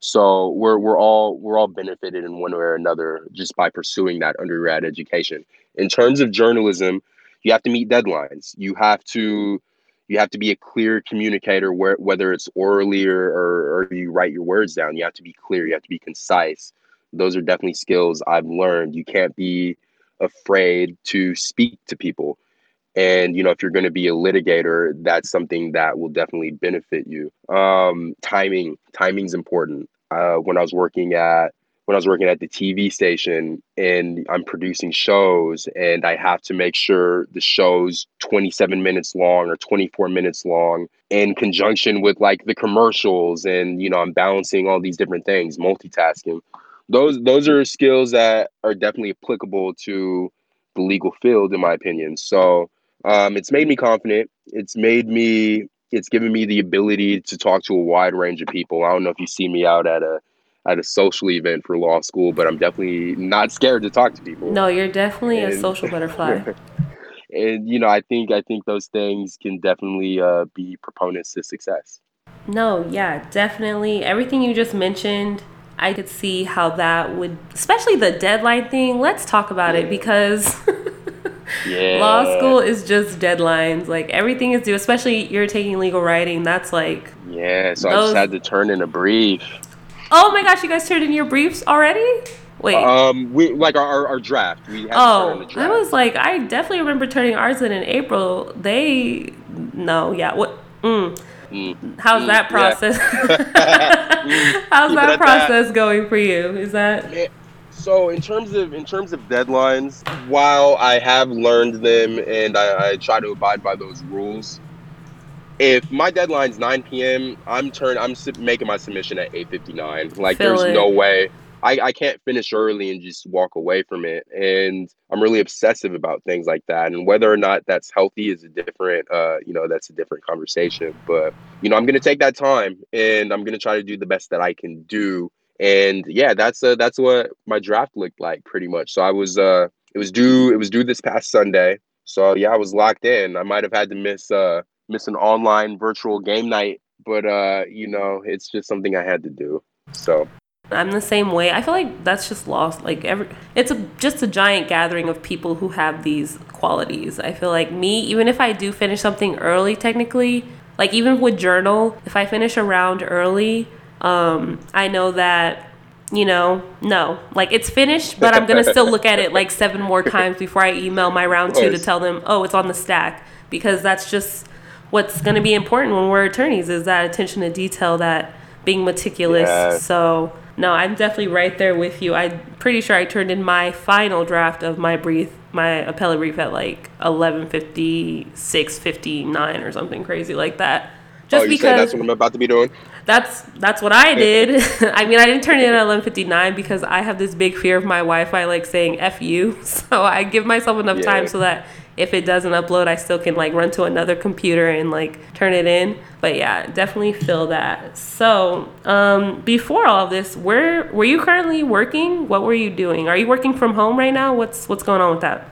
So we're we're all we're all benefited in one way or another just by pursuing that undergrad education. In terms of journalism you have to meet deadlines. You have to you have to be a clear communicator where, whether it's orally or, or, or you write your words down. You have to be clear. You have to be concise. Those are definitely skills i've learned. You can't be afraid to speak to people. And you know, if you're going to be a litigator, that's something that will definitely benefit you. Um, timing, timing's important. Uh, when I was working at when I was working at the TV station and I'm producing shows and I have to make sure the show's 27 minutes long or 24 minutes long in conjunction with like the commercials and you know I'm balancing all these different things multitasking those those are skills that are definitely applicable to the legal field in my opinion. So um, it's made me confident. It's made me it's given me the ability to talk to a wide range of people. I don't know if you see me out at a at a social event for law school but i'm definitely not scared to talk to people. No you're definitely and, a social butterfly. (laughs) And you know i think i think those things can definitely uh, be proponents to success. No yeah definitely. Everything you just mentioned I could see how that would, especially the deadline thing. Let's talk about yeah. it because (laughs) yeah. law school is just deadlines. Like everything is due, especially you're taking legal writing. That's like yeah. So those... I just had to turn in a brief. Oh my gosh, you guys turned in your briefs already? Wait. Um, we like our, our draft. We had oh, draft. I was like, I definitely remember turning ours in in April. They no, yeah. What? Mm. Mm. How's mm, that process? Yeah. (laughs) (laughs) How's Keep that process that. going for you? Is that so? In terms of in terms of deadlines, while I have learned them and I, I try to abide by those rules, if my deadline's 9 p.m., I'm turn I'm making my submission at 8:59. Like, Feel there's it. no way I, I can't finish early and just walk away from it. And I'm really obsessive about things like that. And whether or not that's healthy is a different, uh, you know, that's a different conversation. But, you know, I'm going to take that time and I'm going to try to do the best that I can do. And yeah, that's uh, that's what my draft looked like pretty much. So I was, uh, it was due, it was due this past Sunday. So yeah, I was locked in. I might have had to miss, uh, miss an online virtual game night, but, uh, you know, it's just something I had to do. So I'm the same way. I feel like that's just lost. Like every, it's a, just a giant gathering of people who have these qualities. I feel like me, even if I do finish something early, technically, like even with journal, if I finish a round early, um, I know that you know, no, like it's finished, but I'm gonna still look at it like seven more (laughs) times before I email my round two to tell them, oh, it's on the stack, because that's just what's gonna be important when we're attorneys is that attention to detail, that being meticulous. Yeah. So no, I'm definitely right there with you. I'm pretty sure I turned in my final draft of my brief, my appellate brief at like 11:56, 59 or something crazy like that. Oh, Just oh, you because that's what I'm about to be doing. That's that's what I did. (laughs) I mean, I didn't turn it in at 11:59 because I have this big fear of my Wi-Fi like saying "f you," (laughs) so I give myself enough yeah. time so that if it doesn't upload, I still can like run to another computer and like turn it in. But yeah, definitely feel that. So um, before all of this, where were you currently working? What were you doing? Are you working from home right now? What's what's going on with that?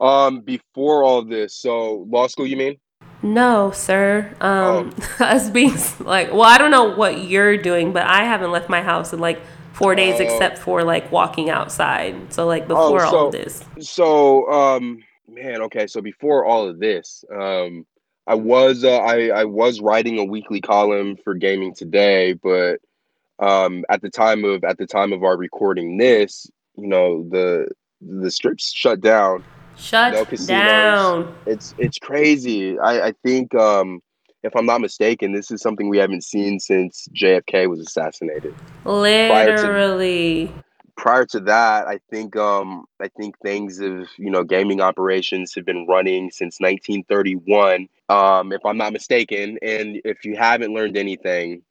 Um, before all this, so law school, you mean? No, sir. Um, oh. (laughs) us being like, well, I don't know what you're doing, but I haven't left my house in like four days, uh, except for like walking outside. So like before oh, so, all this. So, um, man, okay. So before all of this, um, I was uh, I I was writing a weekly column for Gaming Today, but um, at the time of at the time of our recording this, you know, the the strips shut down. Shut no down. It's it's crazy. I I think um, if I'm not mistaken, this is something we haven't seen since JFK was assassinated. Literally. Prior to, prior to that, I think um, I think things of you know gaming operations have been running since 1931, um, if I'm not mistaken. And if you haven't learned anything,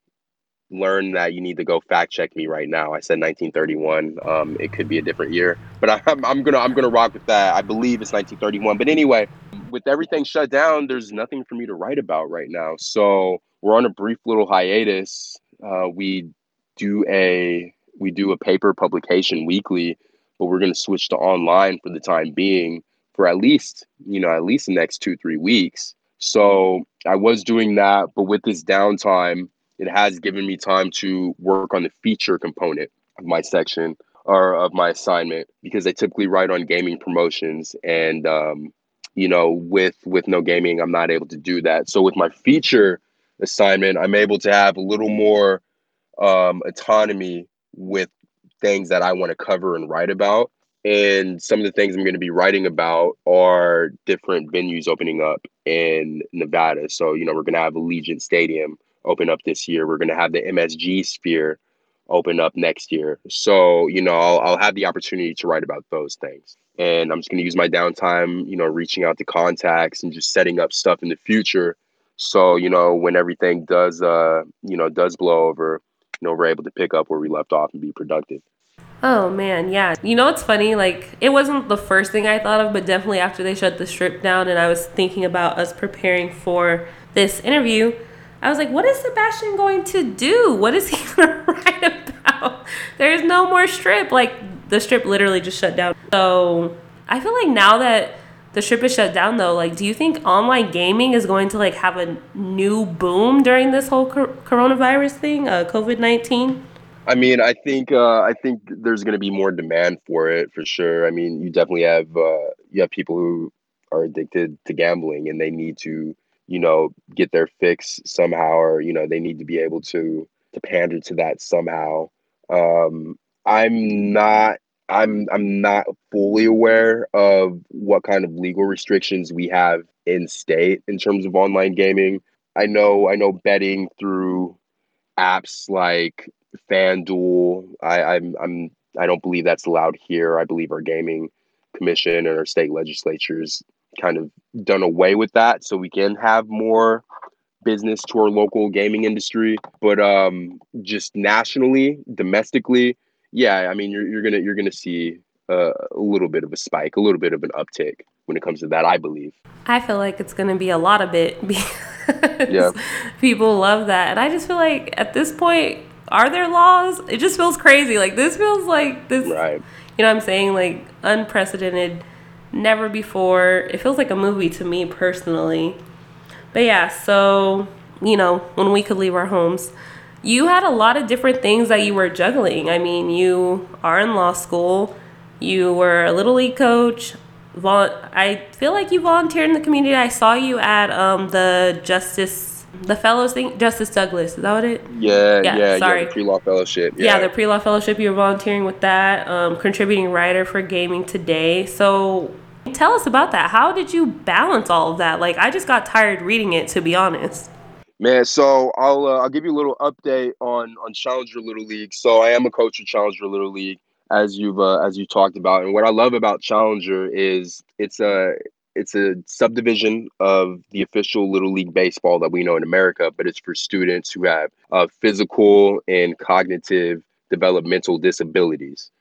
learn that you need to go fact check me right now. I said 1931. Um, it could be a different year, but (laughs) I'm, I'm gonna I'm gonna rock with that. I believe it's 1931. But anyway, with everything shut down, there's nothing for me to write about right now. So we're on a brief little hiatus. Uh, we do a we do a paper publication weekly, but we're gonna switch to online for the time being for at least you know at least the next two three weeks. So I was doing that, but with this downtime, it has given me time to work on the feature component of my section or of my assignment because I typically write on gaming promotions and um, you know with with no gaming I'm not able to do that. So with my feature assignment, I'm able to have a little more um, autonomy with things that I want to cover and write about. And some of the things I'm going to be writing about are different venues opening up in Nevada. So, you know, we're going to have Allegiant Stadium open up this year. We're going to have the MSG Sphere open up next year. So, you know, I'll, I'll have the opportunity to write about those things. And I'm just going to use my downtime, you know, reaching out to contacts and just setting up stuff in the future. So, you know, when everything does, uh, you know, does blow over, you know, we're able to pick up where we left off and be productive. Oh man, yeah. You know what's funny? Like it wasn't the first thing I thought of, but definitely after they shut the strip down and I was thinking about us preparing for this interview, I was like, what is Sebastian going to do? What is he (laughs) to write about? There's no more strip. Like, the strip literally just shut down. So, I feel like now that the ship is shut down, though, like, do you think online gaming is going to, like, have a new boom during this whole coronavirus thing, uh, COVID 19? I mean, I think uh, I think there's going to be more demand for it for sure. I mean, you definitely have uh, you have people who are addicted to gambling and they need to you know, get their fix somehow, or you know, they need to be able to to pander to that somehow. Um, I'm not. I'm I'm not fully aware of what kind of legal restrictions we have in state in terms of online gaming. I know I know betting through apps like FanDuel. I, I'm I'm I don't believe that's allowed here. I believe our gaming commission and our state legislatures kind of done away with that so we can have more business to our local gaming industry but um just nationally domestically yeah i mean you're, you're gonna you're gonna see a, a little bit of a spike a little bit of an uptick when it comes to that i believe i feel like it's gonna be a lot of it (laughs) because yeah. people love that and i just feel like at this point are there laws it just feels crazy like this feels like this right you know what i'm saying like unprecedented never before. It feels like a movie to me personally. But yeah, so, you know, when we could leave our homes. You had a lot of different things that you were juggling. I mean, you are in law school, you were a little league coach. Vol- I feel like you volunteered in the community. I saw you at um, the Justice, the Fellows thing, Justice Douglas. Is that what it? Yeah, yeah, yeah. Sorry, yeah, the pre-law fellowship. Yeah. yeah, the pre-law fellowship. You were volunteering with that, um, contributing writer for Gaming Today. So, tell us about that. How did you balance all of that? Like, I just got tired reading it, to be honest. Man, so I'll uh, I'll give you a little update on on Challenger Little League. So I am a coach of Challenger Little League, as you've uh, as you talked about, and what I love about Challenger is it's a it's a subdivision of the official Little League baseball that we know in America, but it's for students who have uh, physical and cognitive developmental disabilities.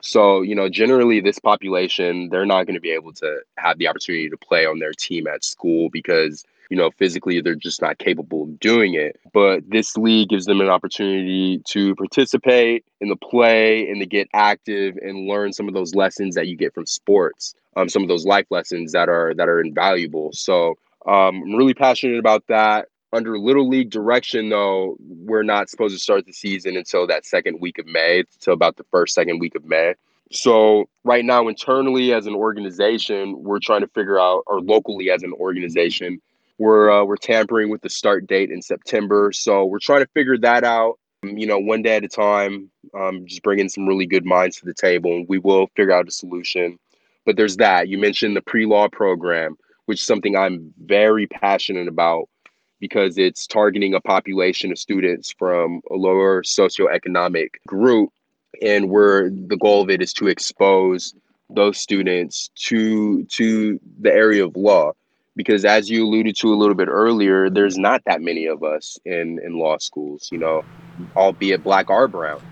So, you know, generally this population, they're not going to be able to have the opportunity to play on their team at school because you know, physically they're just not capable of doing it. But this league gives them an opportunity to participate in the play and to get active and learn some of those lessons that you get from sports. Um, some of those life lessons that are that are invaluable. So um, I'm really passionate about that. Under little league direction, though, we're not supposed to start the season until that second week of May, until about the first second week of May. So right now, internally as an organization, we're trying to figure out, or locally as an organization, we're uh, we're tampering with the start date in September, so we're trying to figure that out. Um, you know, one day at a time. Um, just bringing some really good minds to the table, and we will figure out a solution. But there's that. You mentioned the pre-law program, which is something I'm very passionate about because it's targeting a population of students from a lower socioeconomic group, and where the goal of it is to expose those students to to the area of law because as you alluded to a little bit earlier, there's not that many of us in in law schools, you know, albeit black or brown.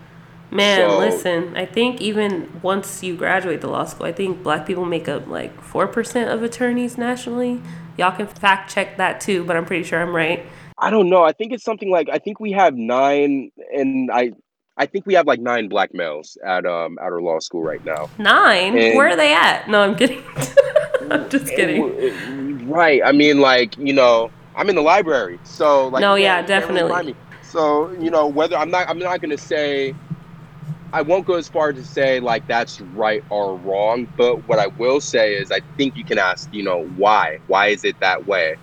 Man, so, listen, I think even once you graduate the law school, I think black people make up like 4% of attorneys nationally. Y'all can fact check that too, but I'm pretty sure I'm right. I don't know. I think it's something like I think we have 9 and I I think we have like 9 black males at um at our law school right now. 9? And Where are they at? No, I'm kidding. (laughs) I'm just kidding. It, it, Right. I mean, like you know, I'm in the library, so like. No, yeah, definitely. So you know, whether I'm not, I'm not gonna say. I won't go as far to say like that's right or wrong, but what I will say is I think you can ask, you know, why? Why is it that way?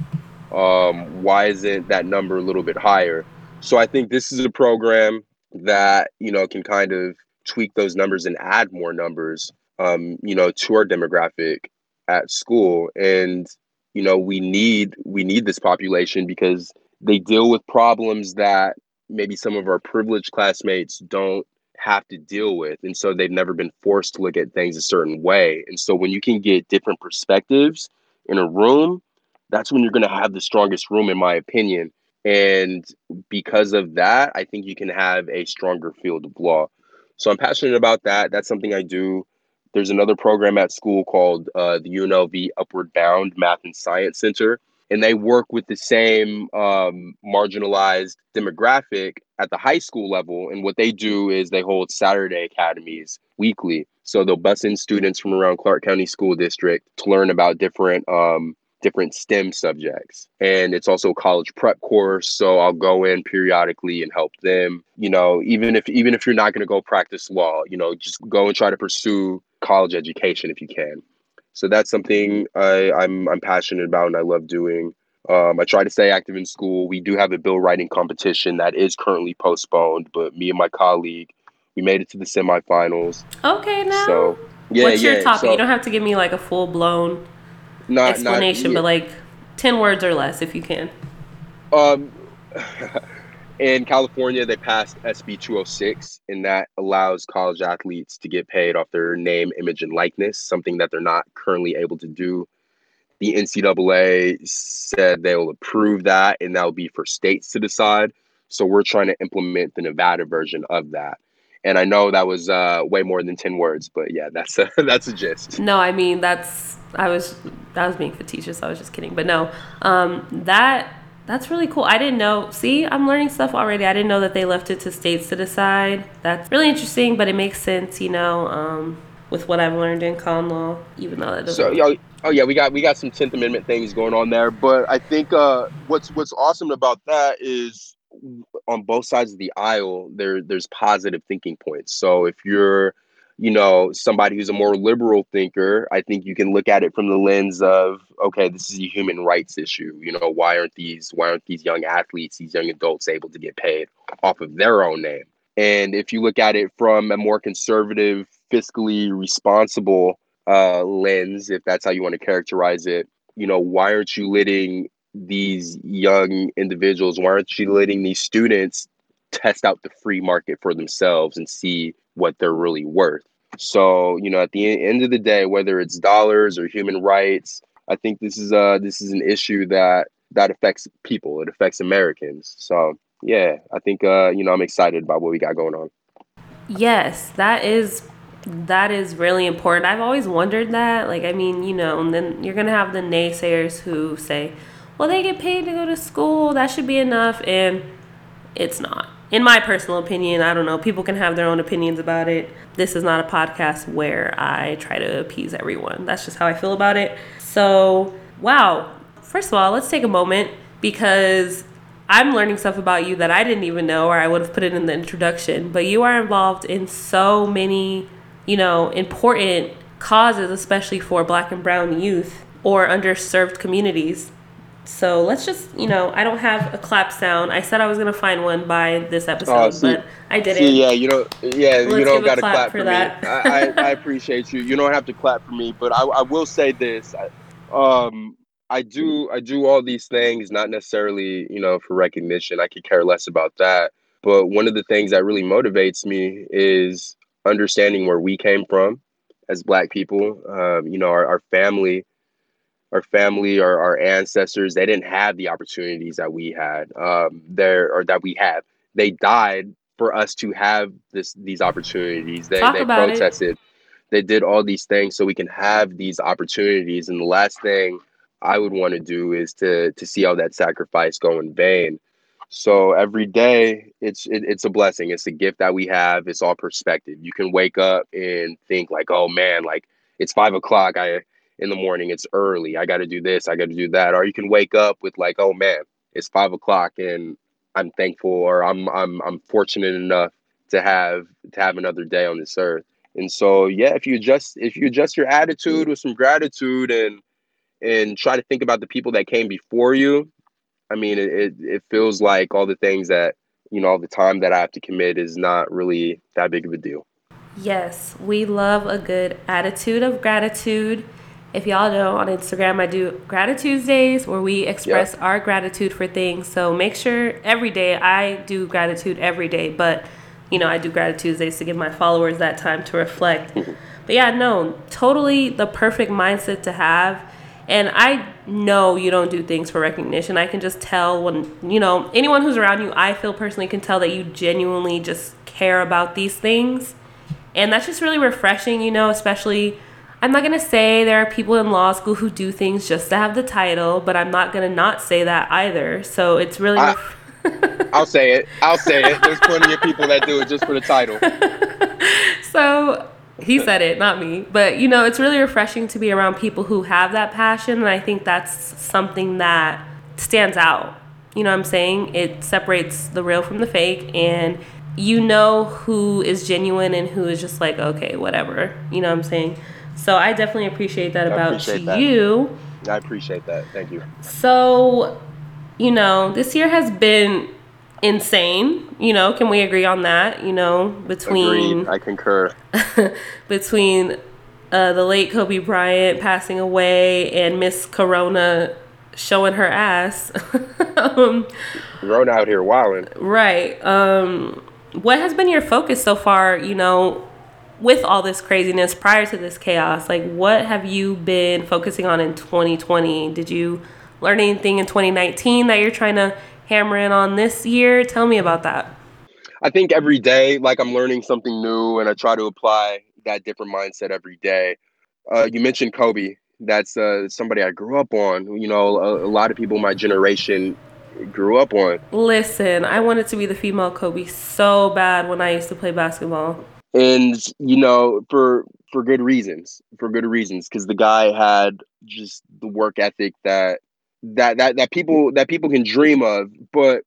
Um, why isn't that number a little bit higher? So I think this is a program that you know can kind of tweak those numbers and add more numbers, um, you know, to our demographic at school. And you know we need we need this population because they deal with problems that maybe some of our privileged classmates don't have to deal with. And so they've never been forced to look at things a certain way. And so when you can get different perspectives in a room that's when you're going to have the strongest room in my opinion. And because of that i think you can have a stronger field of law. So i'm passionate about that. That's something i do there's another program at school called uh, the UNLV Upward Bound Math and Science Center, and they work with the same um, marginalized demographic at the high school level. And what they do is they hold Saturday academies weekly. So they'll bus in students from around Clark County School District to learn about different um, different STEM subjects. And it's also a college prep course. So I'll go in periodically and help them, you know, even if even if you're not gonna go practice law, you know, just go and try to pursue college education if you can. So that's something I, I'm I'm passionate about and I love doing. Um, I try to stay active in school. We do have a bill writing competition that is currently postponed, but me and my colleague, we made it to the semifinals. Okay, now. So yeah, what's your topic? So, you don't have to give me like a full blown explanation, not, yeah. but like ten words or less if you can. Um, (laughs) in California, they passed SB 206, and that allows college athletes to get paid off their name, image, and likeness, something that they're not currently able to do. The NCAA said they will approve that, and that will be for states to decide. So we're trying to implement the Nevada version of that. And I know that was uh, way more than ten words, but yeah, that's a, (laughs) that's a gist. No, I mean that's I was that was being facetious. I was just kidding, but no, um, that that's really cool. I didn't know. See, I'm learning stuff already. I didn't know that they left it to states to decide. That's really interesting, but it makes sense, you know, um, with what I've learned in con law, even though that doesn't. So, yo, oh yeah, we got we got some Tenth Amendment things going on there, but I think uh, what's what's awesome about that is on both sides of the aisle there there's positive thinking points so if you're you know somebody who's a more liberal thinker i think you can look at it from the lens of okay this is a human rights issue you know why aren't these why aren't these young athletes these young adults able to get paid off of their own name? And if you look at it from a more conservative fiscally responsible uh, lens if that's how you want to characterize it you know why aren't you letting these young individuals why aren't you letting these students test out the free market for themselves and see what they're really worth. So, you know, at the end of the day, whether it's dollars or human rights, I think this is a this is an issue that that affects people. It affects Americans. So, yeah, I think uh, you know, I'm excited about what we got going on. Yes, that is that is really important. I've always wondered that. Like, I mean, you know, and then you're gonna have the naysayers who say, "Well, they get paid to go to school. That should be enough," and it's not in my personal opinion, I don't know, people can have their own opinions about it. This is not a podcast where I try to appease everyone. That's just how I feel about it. So, wow. First of all, let's take a moment because I'm learning stuff about you that I didn't even know or I would have put it in the introduction. But you are involved in so many, you know, important causes, especially for black and brown youth or underserved communities. So let's just, you know, I don't have a clap sound. I said I was gonna find one by this episode, oh, see, but I didn't. See, yeah, you know, yeah, let's you don't got to clap, clap, for, for that. me. I, I, I, (laughs) appreciate you. You don't have to clap for me, but I, I will say this. I, um, I do, I do all these things, not necessarily, you know, for recognition. I could care less about that. But one of the things that really motivates me is understanding where we came from as Black people. Um, you know, our, our family our family or our ancestors they didn't have the opportunities that we had um, there or that we have they died for us to have this these opportunities. They, Talk they protested it. they did all these things so we can have these opportunities. And the last thing i would want to do is to to see all that sacrifice go in vain. So every day it's it, it's a blessing. It's a gift that we have. It's all perspective. You can wake up and think like oh man like it's five o'clock. I in the morning. It's early. I got to do this. I got to do that. Or you can wake up with like, oh man, it's five o'clock, and I'm thankful, or I'm I'm I'm fortunate enough to have to have another day on this earth. And so, yeah, if you adjust if you adjust your attitude with some gratitude and and try to think about the people that came before you, I mean, it, it, it feels like all the things that you know, all the time that I have to commit is not really that big of a deal. Yes, we love a good attitude of gratitude. If y'all know on Instagram, I do gratitude days where we express yep. our gratitude for things. So make sure every day I do gratitude every day, but you know, I do gratitude days to give my followers that time to reflect. (laughs) but yeah, no, totally the perfect mindset to have. And I know you don't do things for recognition. I can just tell when, you know, anyone who's around you, I feel personally can tell that you genuinely just care about these things. And that's just really refreshing, you know, especially I'm not going to say there are people in law school who do things just to have the title, but I'm not going to not say that either. So it's really. I, (laughs) I'll say it. I'll say it. There's plenty of people that do it just for the title. (laughs) so he said it, not me. But you know, it's really refreshing to be around people who have that passion, and I think that's something that stands out. You know what I'm saying? It separates the real from the fake, and you know who is genuine and who is just like, okay, whatever. You know what I'm saying? So I definitely appreciate that about appreciate you. I appreciate that. Thank you. So, you know, this year has been insane. You know, can we agree on that? You know, between Agreed. I concur. (laughs) between uh, the late Kobe Bryant passing away and Miss Corona showing her ass. (laughs) um, Corona out here wilding. Right. Um, what has been your focus so far? You know, with all this craziness prior to this chaos, like what have you been focusing on in 2020? Did you learn anything in 2019 that you're trying to hammer in on this year? Tell me about that. I think every day, like I'm learning something new and I try to apply that different mindset every day. Uh, you mentioned Kobe. That's uh, somebody I grew up on. You know, a, a lot of people my generation grew up on. Listen, I wanted to be the female Kobe so bad when I used to play basketball and you know for for good reasons for good reasons because the guy had just the work ethic that that that that people that people can dream of but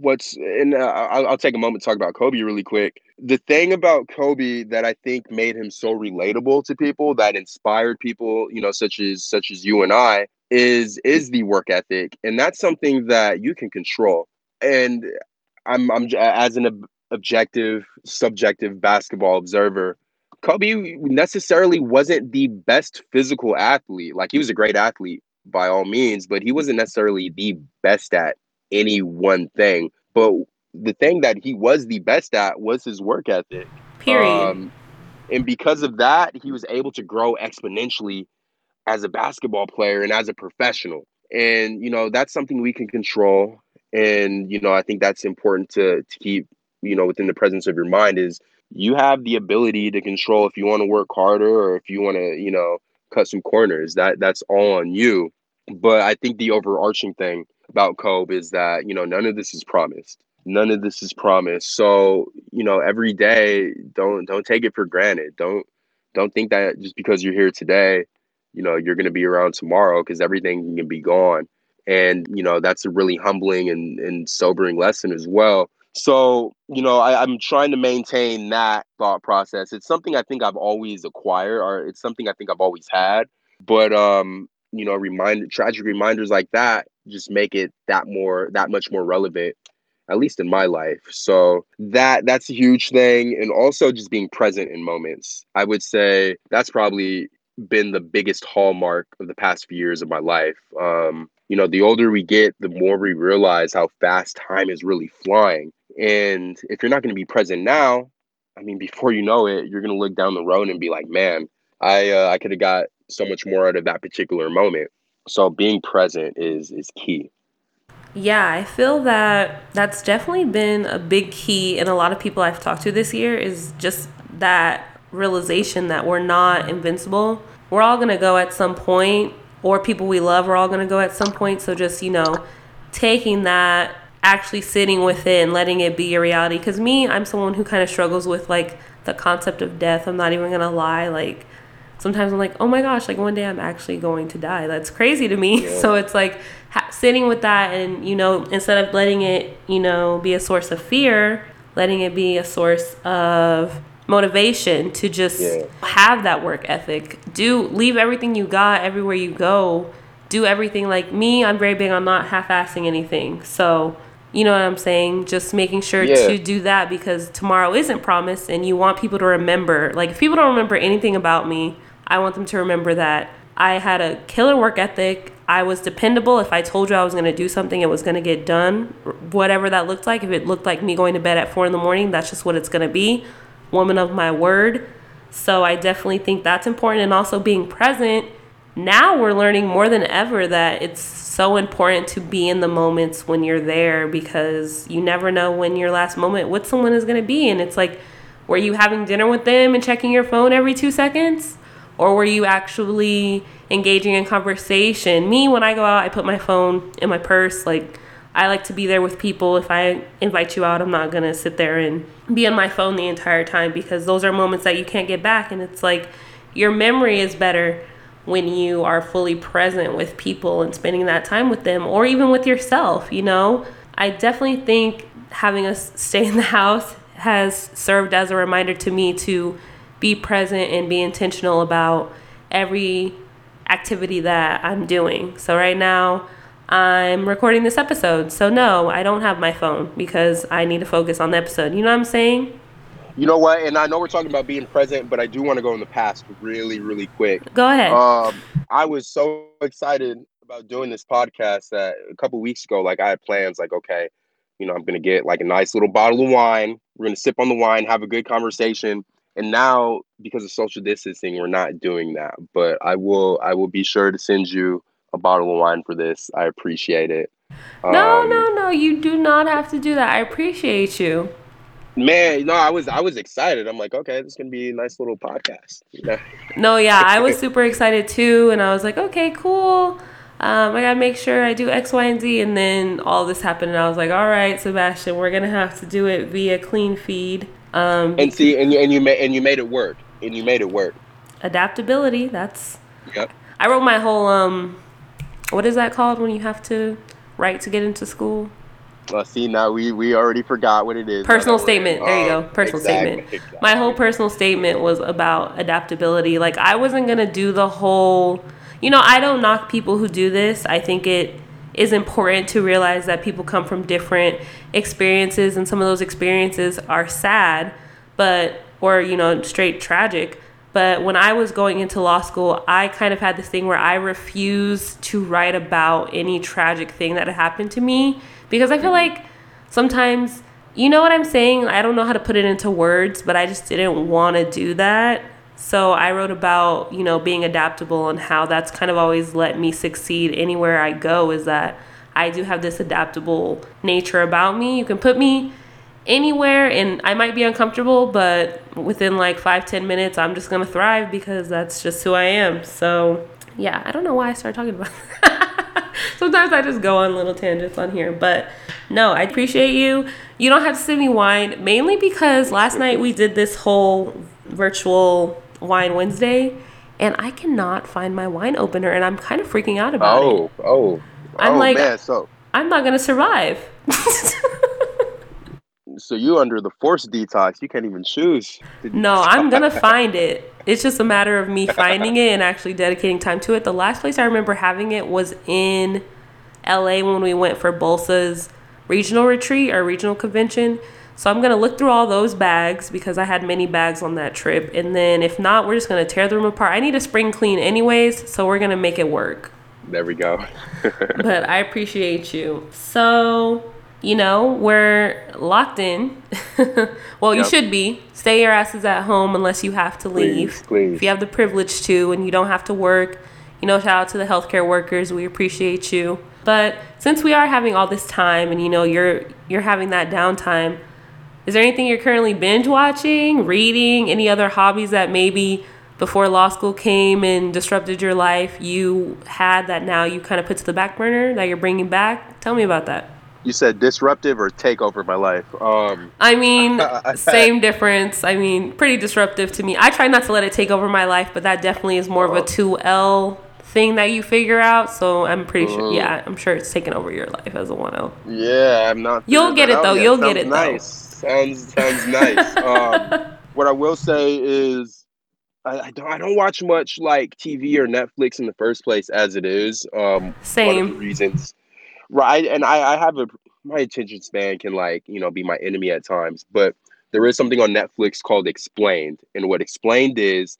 what's and uh, I'll, I'll take a moment to talk about Kobe really quick. The thing about Kobe that I think made him so relatable to people, that inspired people, you know, such as such as you and I, is is the work ethic, and that's something that you can control. And I'm I'm as an objective, subjective basketball observer. Kobe necessarily wasn't the best physical athlete. Like he was a great athlete by all means, but he wasn't necessarily the best at any one thing. But the thing that he was the best at was his work ethic. Period. Um, and because of that, he was able to grow exponentially as a basketball player and as a professional. And you know, that's something we can control. And you know, I think that's important to to keep, you know, within the presence of your mind is you have the ability to control if you want to work harder or if you want to, you know, cut some corners. That that's all on you. But I think the overarching thing about Kobe is that, you know, none of this is promised. None of this is promised. So, you know, every day don't don't take it for granted. Don't don't think that just because you're here today, you know, you're gonna be around tomorrow because everything can be gone. And, you know, that's a really humbling and, and sobering lesson as well. So, you know, I, I'm trying to maintain that thought process. It's something I think I've always acquired or it's something I think I've always had. But um, you know, remind tragic reminders like that just make it that more that much more relevant at least in my life. So that that's a huge thing and also just being present in moments. I would say that's probably been the biggest hallmark of the past few years of my life. Um, you know, the older we get, the more we realize how fast time is really flying. And if you're not going to be present now, I mean, before you know it, you're going to look down the road and be like, man, I uh, I could have got so much more out of that particular moment. So being present is is key. Yeah, I feel that that's definitely been a big key in a lot of people I've talked to this year is just that realization that we're not invincible. We're all going to go at some point or people we love are all going to go at some point. So just, you know, taking that actually sitting with it and letting it be a reality cuz me, I'm someone who kind of struggles with like the concept of death. I'm not even going to lie like sometimes I'm like, oh my gosh, like one day I'm actually going to die. That's crazy to me. (laughs) Yeah. So it's like ha- sitting with that and, you know, instead of letting it, you know, be a source of fear, letting it be a source of motivation to just yeah. have that work ethic. Do leave everything you got everywhere you go. Do everything like me. I'm very big on not half assing anything. So, you know what I'm saying? Just making sure yeah. to do that because tomorrow isn't promised and you want people to remember. Like, if people don't remember anything about me, I want them to remember that I had a killer work ethic. I was dependable. If I told you I was going to do something, it was going to get done, whatever that looked like. If it looked like me going to bed at four in the morning, that's just what it's going to be. Woman of my word. So I definitely think that's important. And also being present. Now we're learning more than ever that it's so important to be in the moments when you're there because you never know when your last moment with someone is going to be. And it's like, were you having dinner with them and checking your phone every two seconds? or were you actually engaging in conversation? Me, when I go out, I put my phone in my purse. Like, I like to be there with people. If I invite you out, I'm not gonna sit there and be on my phone the entire time because those are moments that you can't get back. And it's like your memory is better when you are fully present with people and spending that time with them or even with yourself, you know? I definitely think having us (laughs) stay in the house has served as a reminder to me to be present and be intentional about every activity that I'm doing. So right now, I'm recording this episode. So no, I don't have my phone because I need to focus on the episode. You know what I'm saying? You know what? And I know we're talking about being present, but I do want to go in the past really, really quick. Go ahead. Um, I was so excited about doing this podcast that a couple weeks ago, like I had plans, like, okay, you know, I'm gonna get like a nice little bottle of wine. We're gonna sip on the wine, have a good conversation. And now because of social distancing, we're not doing that. But I will I will be sure to send you a bottle of wine for this. I appreciate it. No, um, no, no. You do not have to do that. I appreciate you. Man, no, I was I was excited. I'm like, okay, this is gonna be a nice little podcast. no, yeah, I was (laughs) super excited too, and I was like, okay, cool. Um, I gotta make sure I do X, Y, and Z, and then all this happened, and I was like, all right, Sebastian, we're gonna have to do it via Cleanfeed. Um, and see, and you and you made and you made it work, and you made it work. Adaptability. That's. Yep. I wrote my whole um, what is that called when you have to write to get into school? Well, see now we we already forgot what it is. Personal statement. There you go. Um, personal exactly, statement. Exactly. My whole personal statement was about adaptability. Like I wasn't gonna do the whole. You know, I don't knock people who do this. I think it is important to realize that people come from different experiences, and some of those experiences are sad, but or you know straight tragic. But when I was going into law school, I kind of had this thing where I refused to write about any tragic thing that had happened to me because I feel mm-hmm. like sometimes, you know what I'm saying? I don't know how to put it into words, but I just didn't want to do that. So I wrote about, you know, being adaptable and how that's kind of always let me succeed anywhere I go is that I do have this adaptable nature about me. You can put me anywhere and I might be uncomfortable, but within like five, ten minutes, I'm just gonna thrive because that's just who I am. So yeah, I don't know why I started talking about (laughs) that. (laughs) Sometimes I just go on little tangents on here, but no, I appreciate you. You don't have to send me wine, mainly because last night we did this whole virtual wine Wednesday, and I cannot find my wine opener, and I'm kind of freaking out about oh, it. Oh, oh, I'm oh, like, man, so I'm not gonna survive. (laughs) so you under the force detox? You can't even choose. No, I'm gonna (laughs) find it. It's just a matter of me finding it and actually dedicating time to it. The last place I remember having it was in LA when we went for BLSA's regional retreat or regional convention. So I'm gonna look through all those bags because I had many bags on that trip. And then if not, we're just gonna tear them apart. I need a spring clean anyways, so we're gonna make it work. There we go. (laughs) but I appreciate you. So, you know, we're locked in. (laughs) well, yep. you should be. Stay your asses at home unless you have to leave. Please, please. If you have the privilege to and you don't have to work, you know, shout out to the healthcare workers. We appreciate you. But since we are having all this time and you know you're you're having that downtime, is there anything you're currently binge watching, reading, any other hobbies that maybe before law school came and disrupted your life you had that now you kind of put to the back burner that you're bringing back? Tell me about that. You said disruptive or take over my life? Um, I mean, (laughs) same difference. I mean, pretty disruptive to me. I try not to let it take over my life, but that definitely is more of a 2L thing that you figure out. So I'm pretty sure. Yeah, I'm sure it's taken over your life as a one L. Yeah, I'm not. You'll get it though. Yet. You'll get it nice. though. Sounds sounds nice. (laughs) um, what I will say is. I, I, don't. I don't watch much like TV or Netflix in the first place, as it is. Um, Same reasons, right? And I, I have a my attention span can like you know be my enemy at times, but there is something on Netflix called Explained, and what Explained is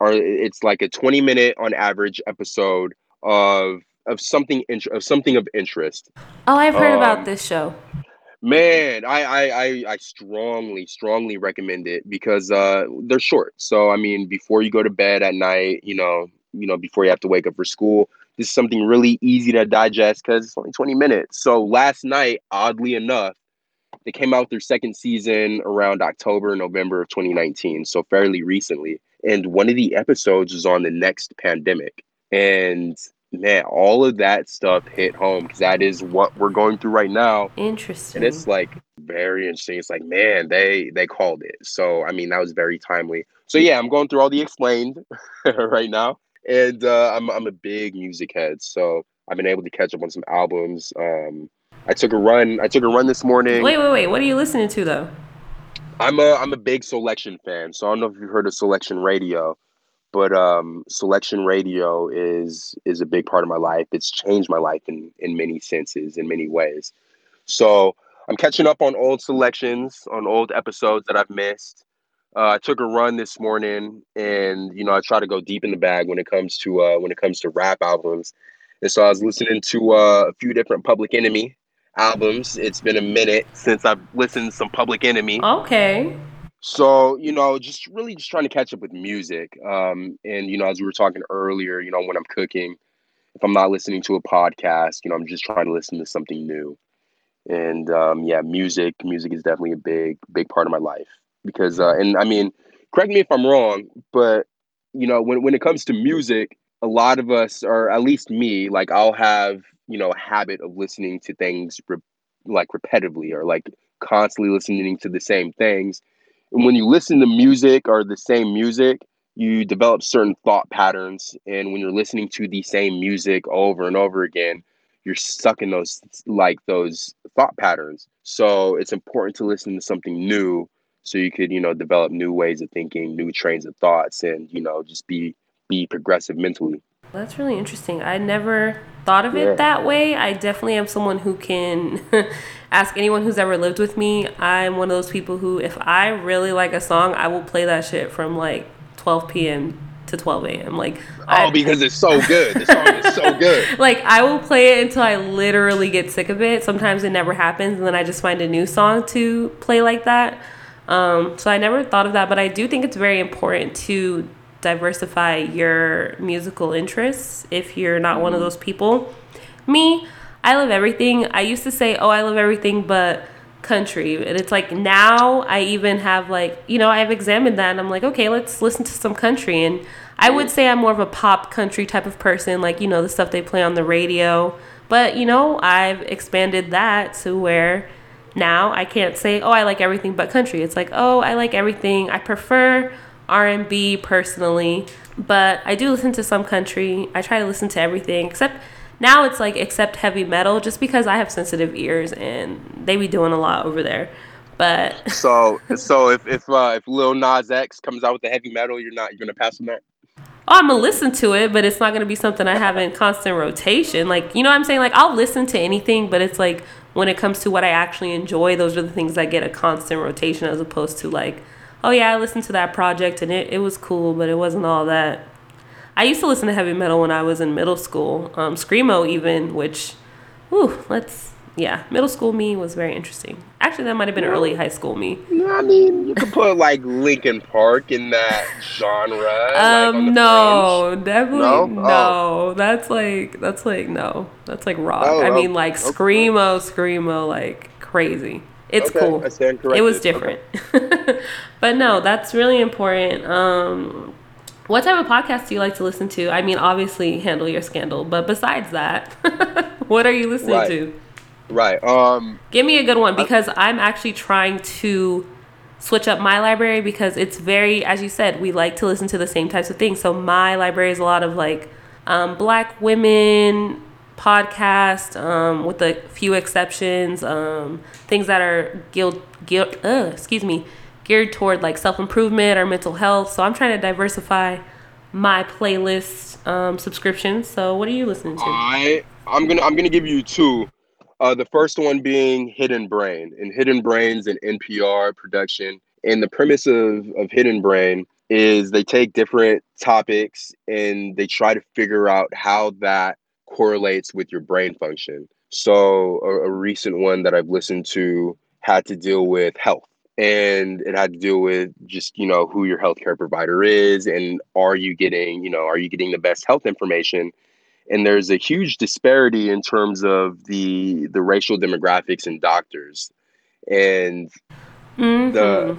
are it's like a 20 minute on average episode of of something int- of something of interest. Oh, I've heard um, about this show. Man, I, I I I strongly strongly recommend it because uh they're short. So I mean, before you go to bed at night, you know, you know, before you have to wake up for school, this is something really easy to digest because it's only 20 minutes. So last night, oddly enough, they came out with their second season around October, November of 2019, so fairly recently. And one of the episodes was on the next pandemic. And man, all of that stuff hit home because that is what we're going through right now. Interesting. And it's like very interesting. It's like, man, they they called it. So I mean, that was very timely. So yeah, I'm going through all the explained (laughs) right now. And uh, I'm I'm a big music head. So I've been able to catch up on some albums. Um I took a run. I took a run this morning. Wait, wait, wait. What are you listening to though? I'm a I'm a big Soulection fan, so I don't know if you've heard of Soulection Radio, but um, Soulection Radio is is a big part of my life. It's changed my life in in many senses, in many ways. So I'm catching up on old selections, on old episodes that I've missed. Uh, I took a run this morning, and you know I try to go deep in the bag when it comes to uh, when it comes to rap albums. And so I was listening to uh, a few different Public Enemy albums. It's been a minute since I've listened to some Public Enemy. Okay. So, you know, just really just trying to catch up with music. Um, and, you know, as we were talking earlier, you know, when I'm cooking, if I'm not listening to a podcast, you know, I'm just trying to listen to something new. And um, yeah, music, music is definitely a big, big part of my life because, uh, and I mean, correct me if I'm wrong, but you know, when when it comes to music, a lot of us, or at least me, like I'll have you know a habit of listening to things re- like repetitively or like constantly listening to the same things and when you listen to music or the same music you develop certain thought patterns and when you're listening to the same music over and over again you're stuck in those like those thought patterns. So it's important to listen to something new so you could, you know, develop new ways of thinking, new trains of thoughts and, you know, just be be progressive mentally. That's really interesting. I never thought of it that way. I definitely am someone who can (laughs) ask anyone who's ever lived with me. I'm one of those people who, if I really like a song, I will play that shit from like 12 p.m. to 12 a.m. Like, oh, I, because it's so good. The song is so (laughs) good. Like, I will play it until I literally get sick of it. Sometimes it never happens, and then I just find a new song to play like that. Um, so I never thought of that, but I do think it's very important to diversify your musical interests if you're not one of those people. Me, I love everything. I used to say, "Oh, I love everything but country." And it's like now I even have like, you know, I've examined that and I'm like, "Okay, let's listen to some country." And I would say I'm more of a pop country type of person, like, you know, the stuff they play on the radio. But, you know, I've expanded that to where now I can't say, "Oh, I like everything but country." It's like, "Oh, I like everything. I prefer R&B personally, but I do listen to some country. I try to listen to everything except now it's like except heavy metal just because I have sensitive ears and they be doing a lot over there. But (laughs) so so if if uh, if Lil Nas X comes out with the heavy metal, you're not you're gonna pass on that. Oh, I'm gonna listen to it, but it's not gonna be something I have in constant rotation. Like you know what I'm saying? Like I'll listen to anything, but it's like when it comes to what I actually enjoy, those are the things that get a constant rotation as opposed to like oh yeah, I listened to that project and it, it was cool, but it wasn't all that. I used to listen to heavy metal when I was in middle school, um, screamo even, which, whew, let's yeah, middle school me was very interesting. Actually, that might have been yeah. early high school me. No, I mean, you could put like Linkin Park in that genre. Um, like no, fringe. definitely no. no. Oh. That's like that's like no, that's like rock. Oh, I mean, like okay. screamo, screamo, like crazy. It's okay, cool. It was different. Okay. (laughs) but no, that's really important. Um, what type of podcast do you like to listen to? I mean, obviously, handle your scandal, but besides that, (laughs) what are you listening right. to? Right. Um, Give me a good one because I'm actually trying to switch up my library because it's very, as you said, we like to listen to the same types of things. So my library is a lot of like um, black women podcast, um, with a few exceptions. Um, things that are guilt, guilt, uh, excuse me, geared toward like self improvement or mental health. So I'm trying to diversify my playlist um, subscriptions. So what are you listening to? I I'm gonna I'm gonna give you two. Uh, the first one being Hidden Brain, and Hidden Brain's an NPR production. And the premise of, of Hidden Brain is they take different topics and they try to figure out how that correlates with your brain function. So, a, a recent one that I've listened to had to deal with health and it had to do with just you know who your healthcare provider is and are you getting you know are you getting the best health information and there's a huge disparity in terms of the the racial demographics in doctors and mm-hmm. the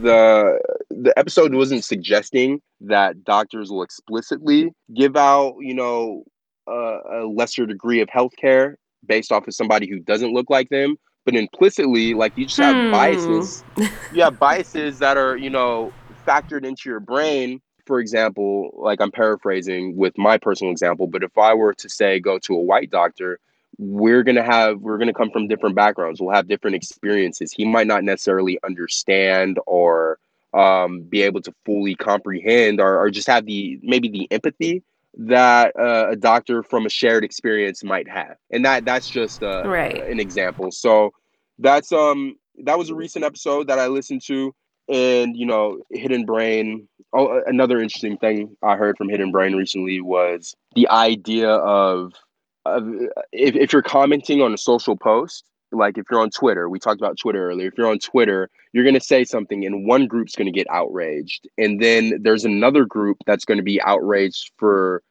the the episode wasn't suggesting that doctors will explicitly give out you know a, a lesser degree of healthcare based off of somebody who doesn't look like them but implicitly like you just have hmm. biases (laughs) you have biases that are you know factored into your brain for example like i'm paraphrasing with my personal example but if i were to say go to a white doctor we're going to have we're going to come from different backgrounds. We'll have different experiences. He might not necessarily understand or um, be able to fully comprehend or, or just have the maybe the empathy that uh, a doctor from a shared experience might have. And that that's just uh, right. an example. So that's um that was a recent episode that i listened to and you know hidden brain oh another interesting thing i heard from hidden brain recently was the idea of, of if, if you're commenting on a social post like if you're on Twitter, we talked about Twitter earlier. If you're on Twitter, you're going to say something and one group's going to get outraged. And then there's another group that's going to be outraged for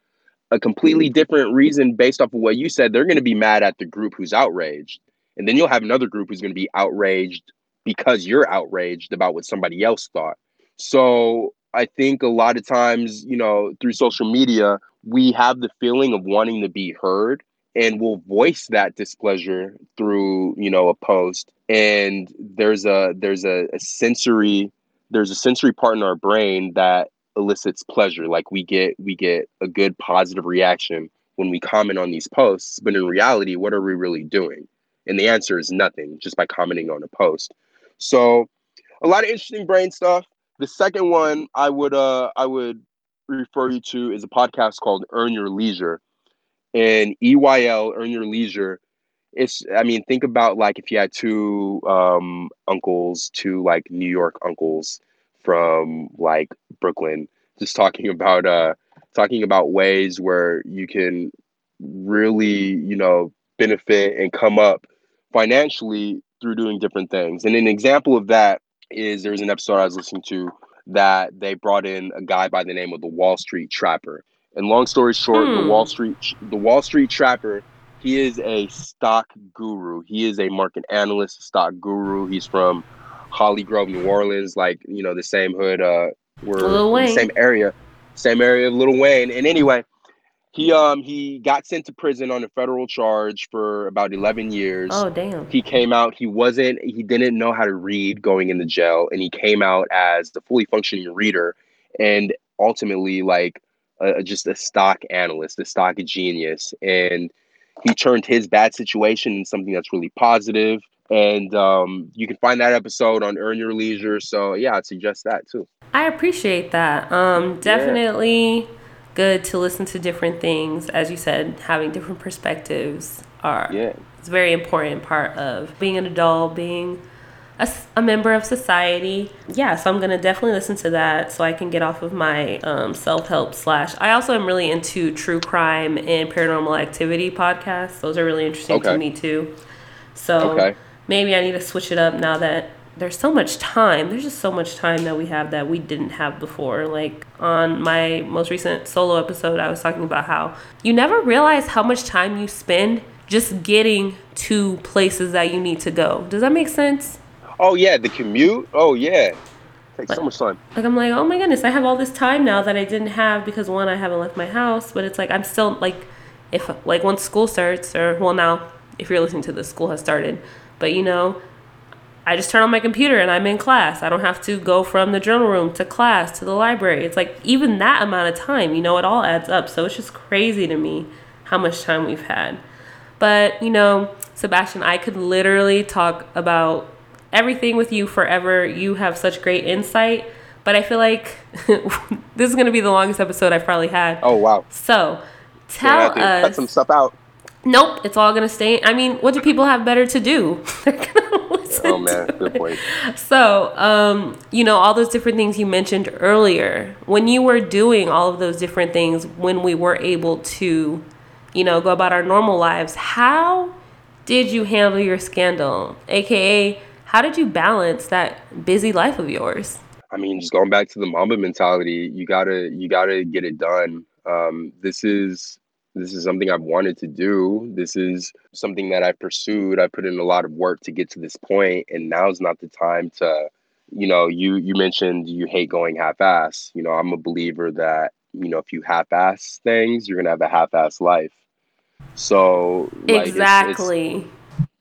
a completely different reason based off of what you said. They're going to be mad at the group who's outraged. And then you'll have another group who's going to be outraged because you're outraged about what somebody else thought. So I think a lot of times, you know, through social media, we have the feeling of wanting to be heard and we'll voice that displeasure through you know a post and there's a there's a, a, sensory there's a sensory part in our brain that elicits pleasure like we get we get a good positive reaction when we comment on these posts, but in reality, what are we really doing? And the answer is nothing just by commenting on a post. So a lot of interesting brain stuff. The second one I would uh I would refer you to is a podcast called Earn Your Leisure. And EYL, Earn Your Leisure, it's I mean, think about like if you had two um uncles, two like New York uncles from like Brooklyn, just talking about uh talking about ways where you can really, you know, benefit and come up financially through doing different things. And an example of that is there was an episode I was listening to that they brought in a guy by the name of the Wall Street Trapper. And long story short, hmm. the Wall Street the Wall Street Trapper, he is a stock guru. He is a market analyst, stock guru. He's from Holly Grove, New Orleans, like you know the same hood. Uh, we're in the same area, same area of Lil Wayne. And anyway, he um he got sent to prison on a federal charge for about 11 years. Oh damn. He came out, he wasn't he didn't know how to read going into jail and he came out as the fully functioning reader and ultimately like a, just a stock analyst, a stock genius and he turned his bad situation into something that's really positive and um, you can find that episode on Earn Your Leisure. So yeah, I'd suggest that too. I appreciate that. Um, definitely yeah good to listen to different things. As you said, having different perspectives are yeah. it's a very important part of being an adult, being a, a member of society. Yeah, so I'm gonna definitely listen to that so I can get off of my um, self help slash. I also am really into true crime and paranormal activity podcasts. Those are really interesting okay. to me too. So okay. maybe I need to switch it up now that there's so much time. There's just so much time that we have that we didn't have before. Like on my most recent solo episode, I was talking about how you never realize how much time you spend just getting to places that you need to go. Does that make sense? Oh yeah, the commute. Oh yeah. Takes like, so much time. Like I'm like, oh my goodness, I have all this time now that I didn't have because one, I haven't left my house, but it's like I'm still like if like once school starts or well now if you're listening to this school has started. But you know, I just turn on my computer and I'm in class. I don't have to go from the journal room to class to the library. It's like even that amount of time, you know, it all adds up. So it's just crazy to me how much time we've had. But, you know, Sebastian, I could literally talk about everything with you forever. You have such great insight. But I feel like (laughs) this is going to be the longest episode I've probably had. Oh, wow. So tell us. Cut some stuff out. Nope, it's all going to stay. I mean, what do people have better to do? (laughs) oh man, good point. So, um, you know, all those different things you mentioned earlier, when you were doing all of those different things, when we were able to, you know, go about our normal lives, how did you handle your scandal? AKA, how did you balance that busy life of yours? I mean, just going back to the Mamba mentality, you gotta you gotta get it done. Um, this is this is something I've wanted to do. This is something that I pursued. I put in a lot of work to get to this point, and now's not the time to, you know, you you mentioned you hate going half-ass. You know, I'm a believer that you know if you half-ass things, you're gonna have a half-ass life. So like, exactly. It's,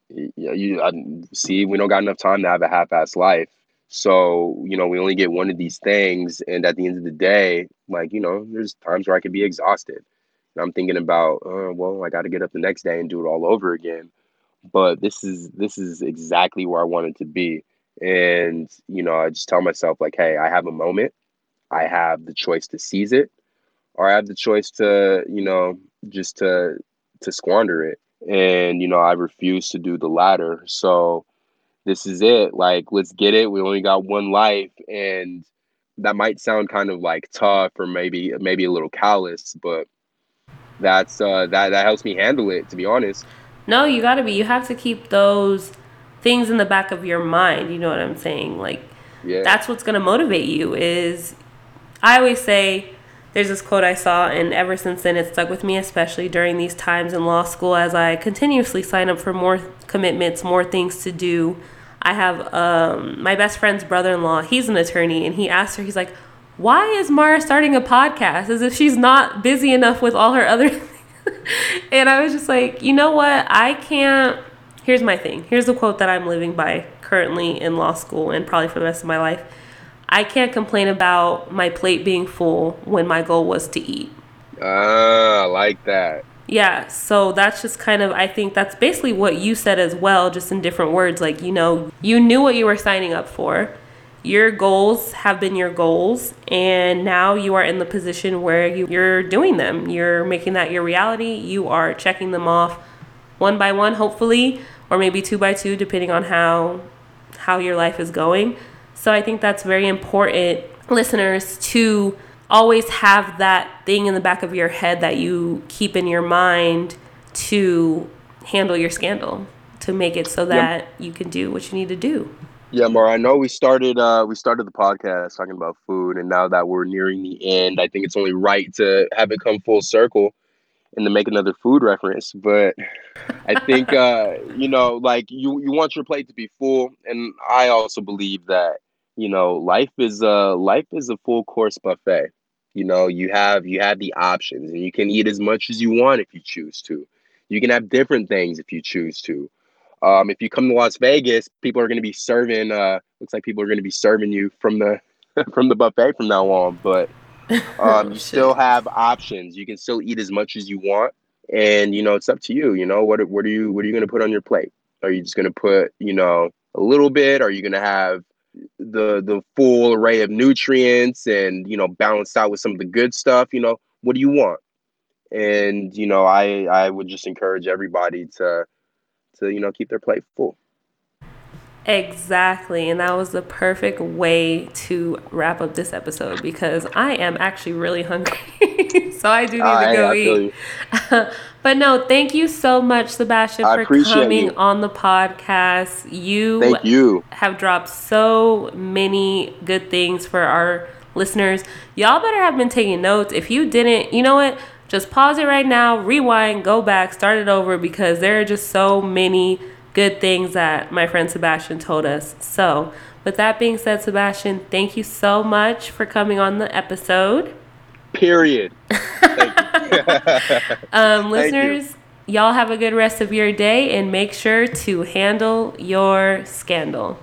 it's, you, you I, see, we don't got enough time to have a half-ass life. So, you know, we only get one of these things. And at the end of the day, like, you know, there's times where I could be exhausted. And I'm thinking about, uh, well, I got to get up the next day and do it all over again. But this is this is exactly where I wanted to be. And you know, I just tell myself like, hey, I have a moment. I have the choice to seize it, or I have the choice to, you know, just to to squander it. And you know, I refuse to do the latter. So this is it. Like, let's get it. We only got one life, and that might sound kind of like tough or maybe maybe a little callous, but that's uh, that that helps me handle it. To be honest. No, you got to be. You have to keep those things in the back of your mind. You know what I'm saying? Like, yeah. that's what's gonna motivate you. Is I always say. There's this quote I saw, and ever since then, it stuck with me, especially during these times in law school as I continuously sign up for more commitments, more things to do. I have um, my best friend's brother in law, he's an attorney, and he asked her, he's like, why is Mara starting a podcast as if she's not busy enough with all her other things. (laughs) and I was just like, you know what? I can't. Here's my thing. Here's the quote that I'm living by currently in law school and probably for the rest of my life. I can't complain about my plate being full when my goal was to eat. Ah, I like that. Yeah, so that's just kind of, I think that's basically what you said as well, just in different words. Like, you know, you knew what you were signing up for. Your goals have been your goals, and now you are in the position where you, you're doing them. You're making that your reality. You are checking them off one by one, hopefully, or maybe two by two, depending on how how your life is going. So I think that's very important, listeners, to always have that thing in the back of your head that you keep in your mind to handle your scandal to make it so that you can do what you need to do. Yeah, Mara, I know we started uh we started the podcast talking about food and now that we're nearing the end, I think it's only right to have it come full circle and to make another food reference. But I think (laughs) uh, you know, like you you want your plate to be full and I also believe that, you know, life is a life is a full course buffet. You know, you have you have the options, and you can eat as much as you want if you choose to. You can have different things if you choose to. Um, if you come to Las Vegas, people are going to be serving. Uh, looks like people are going to be serving you from the (laughs) from the buffet from now on. But (laughs) um, you still have options. You can still eat as much as you want, and you know it's up to you. You know what what are you what are you going to put on your plate? Are you just going to put you know a little bit? Are you going to have the the full array of nutrients and you know balanced out with some of the good stuff you know what do you want and you know i i would just encourage everybody to to you know keep their plate full Exactly. And that was the perfect way to wrap up this episode because I am actually really hungry. (laughs) so I do need to go eat. (laughs) but no, thank you so much, Sebastian, for coming you. on the podcast. You, thank you have dropped so many good things for our listeners. Y'all better have been taking notes. If you didn't, you know what? Just pause it right now, rewind, go back, start it over because there are just so many good things that my friend Sebastian told us. So, with that being said, Sebastian, thank you so much for coming on the episode. Period. (laughs) (laughs) um, listeners, you. y'all have a good rest of your day and make sure to handle your scandal.